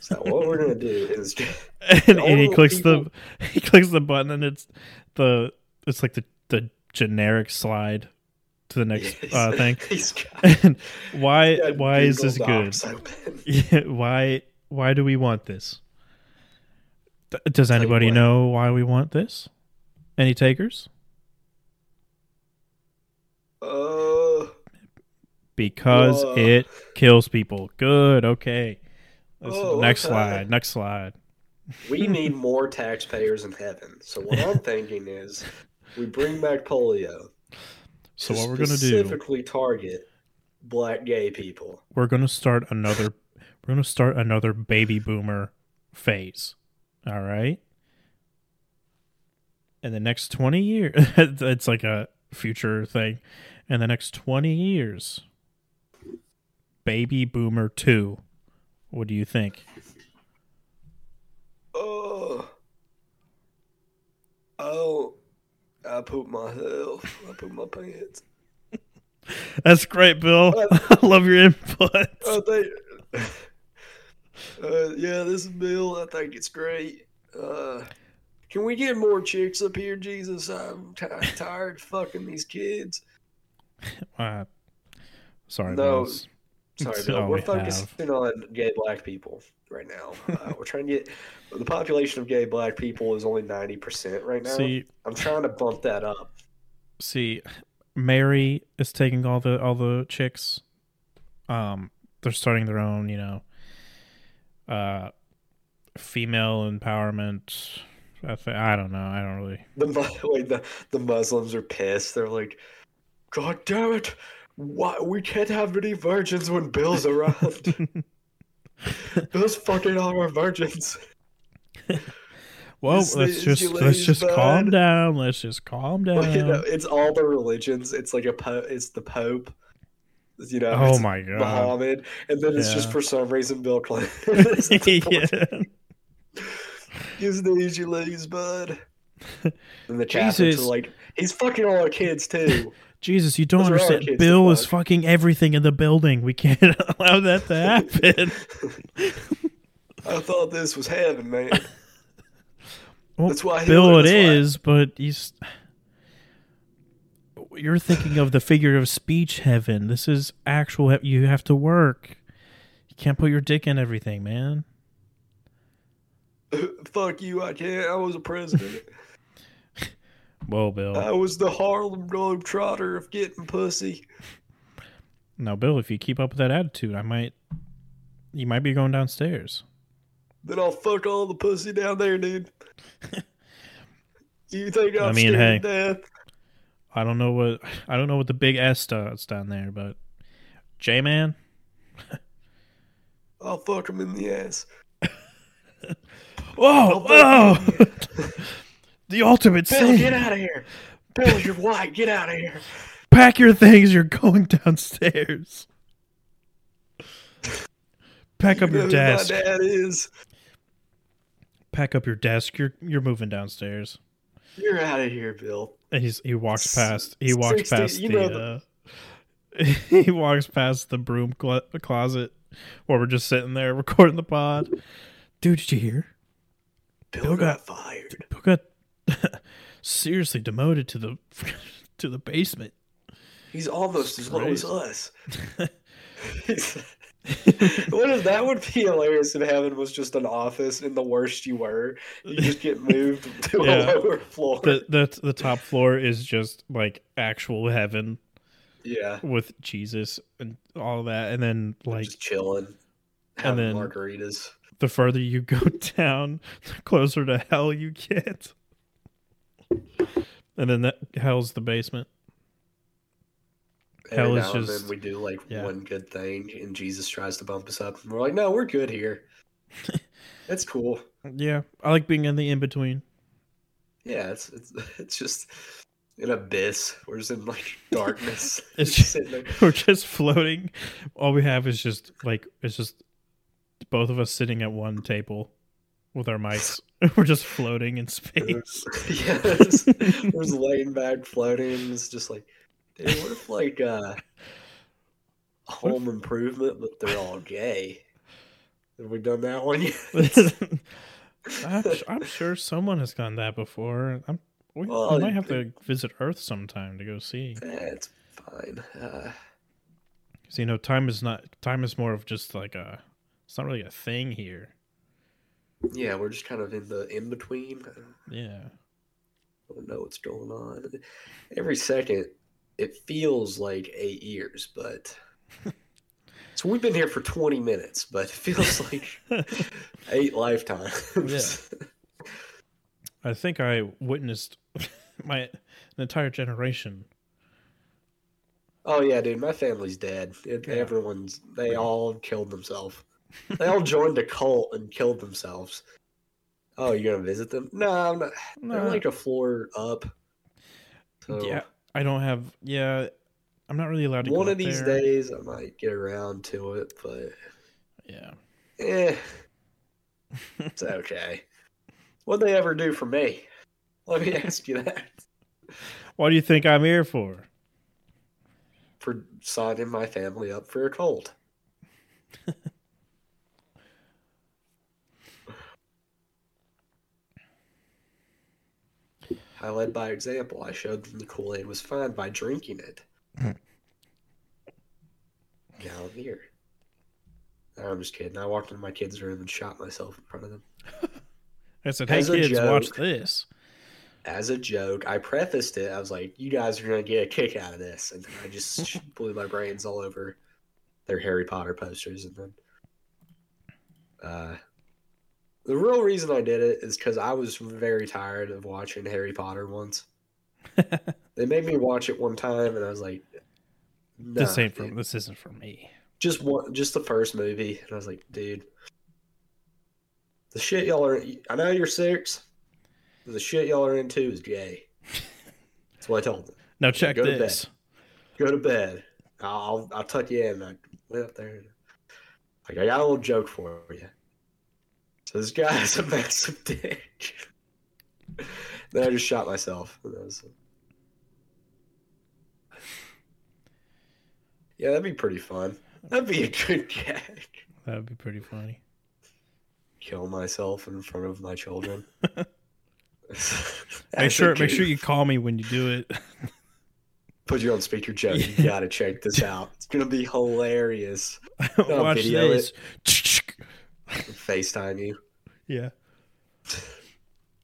So what we're gonna do is, and, and he clicks people- the he clicks the button, and it's the it's like the the generic slide to the next Yes. uh, thing. Why why is this good? Docs open. Yeah, why why do we want this? Th- Does anybody know why we want this? Any takers? Uh, Because Whoa. it kills people. Good. Okay. Oh, next okay. slide. Next slide. we need more taxpayers in heaven. So what I'm thinking is, we bring back polio. So what we're gonna do? specifically target black gay people. We're gonna start another. We're gonna start another baby boomer phase. All right. In the next twenty years, it's like a future thing. In the next twenty years, baby boomer two. What do you think? Oh, oh, I pooped myself. I pooped my pants. That's great, Bill. I love your input. I think. Uh, yeah, this is Bill. I think it's great. Uh, can we get more chicks up here, Jesus? I'm t- tired fucking these kids. Uh, sorry, No. Sorry, Bill. We're we focusing on gay black people right now. Uh, we're trying to get the population of gay black people is only ninety percent right now. See, I'm trying to bump that up. see, Mary is taking all the all the chicks. Um, they're starting their own, you know, uh, female empowerment. I, I don't know. I don't really. The wait, the the Muslims are pissed. They're like, "God damn it! Why we can't have any virgins when Bill's around? Bill's fucking all our virgins." Well, This let's just let's just calm down. Let's just calm down. Well, you know, it's all the religions. It's like a po- it's the Pope. You know. oh my god. Muhammad, and then it's just for some reason Bill Clinton. is the one. yeah. Just need you lose, bud. And the chaplains are like, he's fucking all our kids too. Jesus, you don't Those understand. Bill is fucking everything in the building. We can't allow that to happen. I thought this was heaven, man. Well, That's why Bill, it is, but he's. You're thinking of the figure of speech heaven. This is actual. You have to work. You can't put your dick in everything, man. Fuck you, I can't. I was a president. Whoa, Bill. I was the Harlem Globetrotter of getting pussy. now, Bill, if you keep up with that attitude, I might. You might be going downstairs. Then I'll fuck all the pussy down there, dude. You think I'm I mean, scared to death? I don't know what I don't know what the big S does down there, but J Man, I'll fuck him in the ass. whoa, whoa, fuck him in the ultimate Bill, sin. get out of here. Bill, you're white. Get out of here. Pack your things. You're going downstairs. Pack up You know your desk. My dad is. Pack up your desk. You're you're moving downstairs. You're out of here, Bill. And he's he walks past. He walks 60 past you the. uh, he walks past the broom clo- closet, where we're just sitting there recording the pod. Dude, did you hear? Bill, Bill got, got- fired. Bill got seriously demoted to the to the basement. He's almost as low as us. What if that would be hilarious if heaven was just an office and the worst you were, you just get moved to Yeah. a lower floor. the the the top floor is just like actual heaven yeah, with Jesus and all that, and then like just chilling, having then- margaritas. the further you go down, the closer to hell you get. And then that hell's the basement. Every Hell is now and just- then we do like yeah. one good thing, and Jesus tries to bump us up, and we're like, "No, we're good here. That's cool." Yeah, I like being in the in between. Yeah, it's it's it's just an abyss. We're just in like darkness. It's just there. We're just floating. All we have is just like it's just both of us sitting at one table with our mics. We're just floating in space. yes, we're just laying back, floating. It's just like, dude, what if like uh, Home Improvement, but they're all gay? Have we done that one yet? I'm, I'm sure someone has done that before. I'm, we, we might have to visit Earth sometime to go see. It's fine. Uh, Because you know, time is not time is more of just like a. It's not really a thing here. Yeah, we're just kind of in the in between. Yeah. I don't know what's going on. Every second, it feels like eight years, but so we've been here for twenty minutes, but it feels like eight lifetimes. yeah. I think I witnessed my an entire generation. Oh yeah, dude, my family's dead. It, Yeah. Everyone's they all killed themselves. They all joined a cult and killed themselves. Oh, you're gonna visit them? No, I'm not. They're like a floor up. So Yeah, I don't have. Yeah, I'm not really allowed to. one of these there. days I might get around to it, but Yeah. eh, it's okay. What'd they ever do for me? Let me ask you that. What do you think I'm here for? For signing my family up for a cult. I led by example. I showed them the Kool Aid was fine by drinking it. Down here. No, I'm just kidding. I walked into my kids' room and shot myself in front of them. I said, "Hey As a kids, watch joke. this." As a joke, I prefaced it. I was like, "You guys are gonna get a kick out of this," and then I just blew my brains all over their Harry Potter posters, and then uh, the real reason I did it is because I was very tired of watching Harry Potter once. They made me watch it one time, and I was like, nah, this ain't for. This isn't for me. just one, just the first movie, and I was like, dude, the shit y'all are. I know you're six. but The shit y'all are into is gay. That's what I told them. Now check Go to bed. this. Go to bed. I'll I'll tuck you in. I went up there. Like I got a little joke for you. So this guy has a massive dick. then I just shot myself. That was- Yeah, that'd be pretty fun. That'd be a good gag. That would be pretty funny. Kill myself in front of my children. Make sure, make sure you call me when you do it. put you on speaker, Joe. You gotta check this out. It's gonna be hilarious. Watch video this. FaceTime you. Yeah.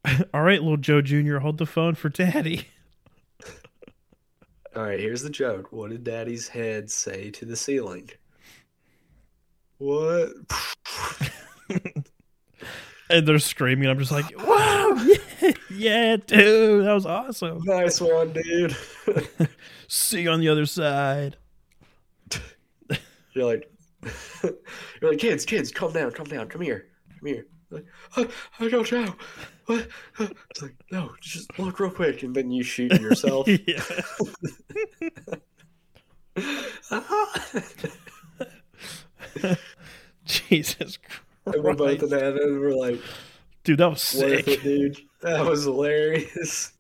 All right, little Joe Jr., hold the phone for Daddy. All right, here's the joke. What did Daddy's head say to the ceiling? What? And they're screaming. I'm just like, wow, yeah, yeah, dude, that was awesome. nice one, dude. See you on the other side. You're like, you're like, kids, kids, calm down, calm down, come here, come here. Like, I, I don't know. What? It's like, no, just look real quick, and then you shoot yourself. Jesus and we're both in heaven. and We're like, Dude, that was sick. it, dude. That was hilarious.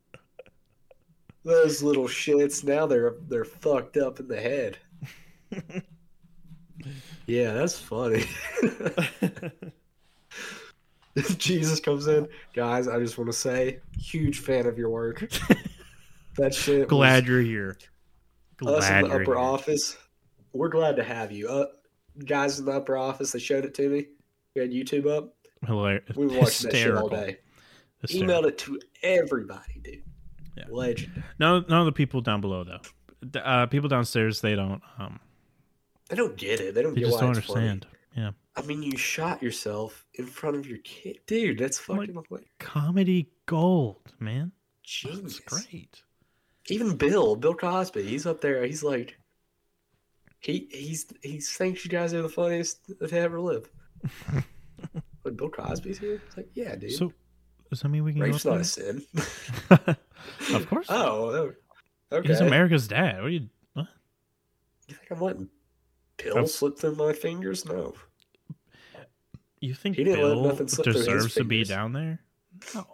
Those little shits. Now they're they're fucked up in the head. yeah, that's funny. Jesus comes in, guys. I just want to say, huge fan of your work. That shit. Glad you're here. was, us in Glad the upper here. office. We're glad to have you. Uh, guys in the upper office, they showed it to me. We had YouTube up. Hilarious. We were watching that shit all day. Hysterical. Emailed it to everybody, dude. Yeah. Legend. None, none of the people down below though. Uh, people downstairs, they don't. Um, They don't get it. They don't they get just why don't it's funny. understand. Yeah, I mean, you shot yourself in front of your kid, dude. That's fucking like, comedy gold, man. genius. That's great. Even Bill, Bill Cosby, he's up there. He's like, he he's he thinks you guys are the funniest that ever lived. but Bill Cosby's here. It's like, yeah, dude. So, does that mean we can Rape's not a sin. of course. oh, oh, okay. He's America's dad. What are you? What? You think I'm letting Bill I'm- slip through my fingers? No. You think He didn't let nothing slip deserves to be down there? No.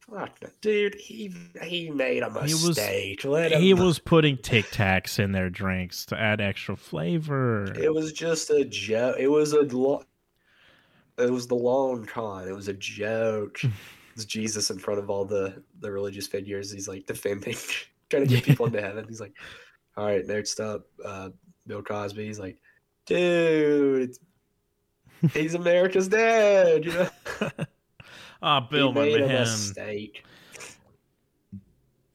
Fuck. Dude, he he made a He was- mistake. Let him. He was putting Tic Tacs in their drinks to add extra flavor. It was just a joke. It was a lo- It was the long con. It was a joke. it's Jesus in front of all the the religious figures. He's like defending, trying to get Yeah. people into heaven. He's like, "All right, next up, uh, Bill Cosby." He's like, "Dude, it's- he's America's dad." You know. Ah, Bill, he my made a mistake.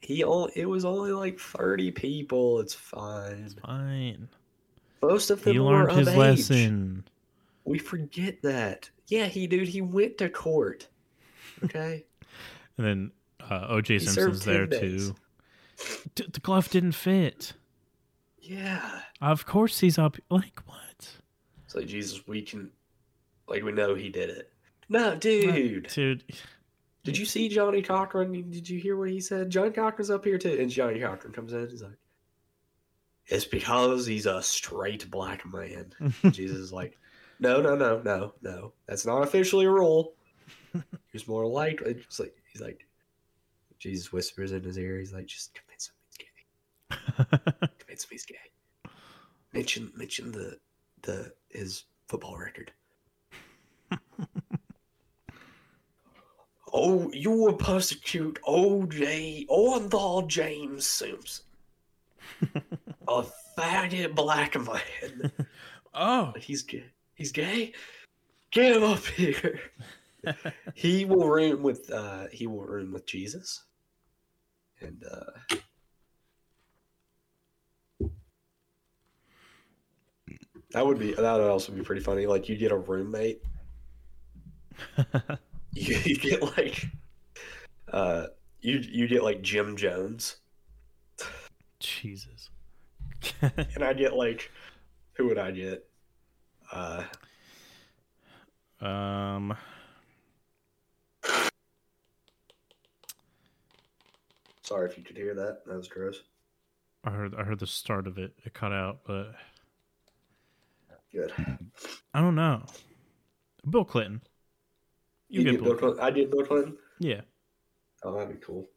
He only it was only like thirty people. It's fine. It's Fine. Most of them He learned his age. lesson. We forget that. Yeah, he dude. He went to court. Okay. And then uh, OJ He Simpson's there days. too. D- the glove didn't fit. Yeah. Of course he's up. Like what? It's like Jesus. We can, like, we know he did it. No, dude. Dude, Did you see Johnnie Cochran? Did you hear what he said? Johnnie Cochran's up here too, and Johnny Cochran comes in. He's like, "It's because he's a straight black man." Jesus is like, "No, no, no, no, no. That's not officially a rule. He's more like it's like he's like." Jesus whispers in his ear. He's like, "Just convince him he's gay. Convince he's gay. Mention, mention the the his football record." Oh, you will persecute OJ Orenthal James Simpson. a faggot black man. oh, He's gay. He's gay. Get him up here. he will room with uh he will room with Jesus. And uh that would be that would also be pretty funny. Like you get a roommate you, you get like uh you you get like Jim Jones Jesus. and I get like who would I get? Uh um, sorry if you could hear that. That was gross. I heard I heard the start of it. It cut out, but Good. I don't know. Bill Clinton. You, get get Bill Clinton. I did Bill Clinton. Yeah. Oh, that'd be cool.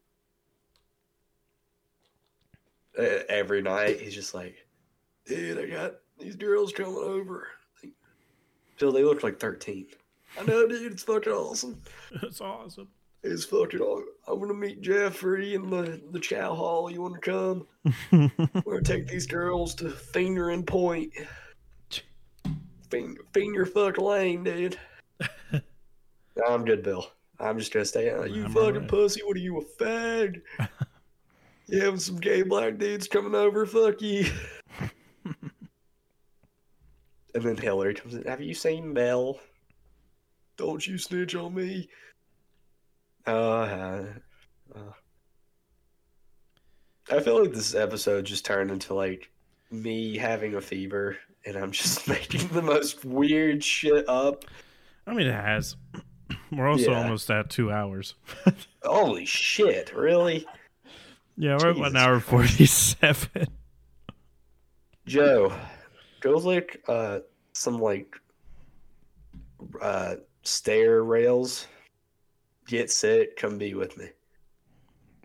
Uh, Every night he's just like, dude, I got these girls coming over. Phil, they look like thirteen. I know, dude. It's fucking awesome. It's awesome. It's fucking awesome. I'm gonna meet Jeffrey in the the chow hall. You want to come? We're gonna take these girls to Finger and Point. Finger, finger fuck lane, dude. I'm good, Bill. I'm just gonna stay out. You I'm fucking alright. pussy. What are you, a fag? you having some gay black dudes coming over? Fuck you. and then Hillary comes in. Have you seen Belle? Don't you snitch on me. Uh, uh, uh. I feel like this episode just turned into like me having a fever and I'm just making the most weird shit up. I mean, it has. We're also Yeah. almost at two hours. Holy shit, really? Yeah, we're at Jesus one hour forty-seven. Joe, go lick uh some like uh stair rails. Get sick, come be with me.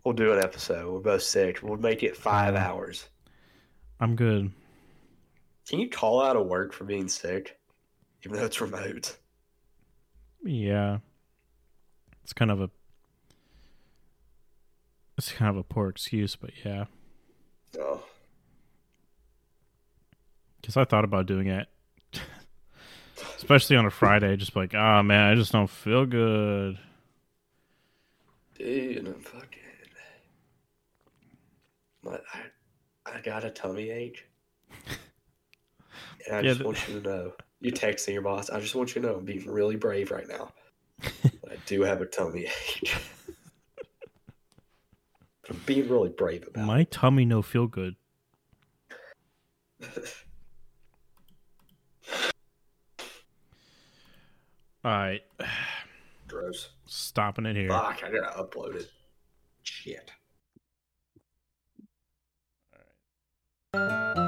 We'll do an episode. We're both sick. We'll make it five hours. I'm good. Can you call out of work for being sick? Even though it's remote. Yeah, it's kind of a it's kind of a poor excuse, but yeah, Oh. because I thought about doing it, especially on a Friday. Just like, oh man, I just don't feel good. Dude, I'm fucking. My, I, I got a tummy ache. And I Yeah, just want you to know. You're texting your boss. I just want you to know I'm being really brave right now. I do have a tummy ache. But I'm being really brave about My tummy no feel good. All right, Gross. stopping it here. Fuck, I gotta upload it. Shit. Música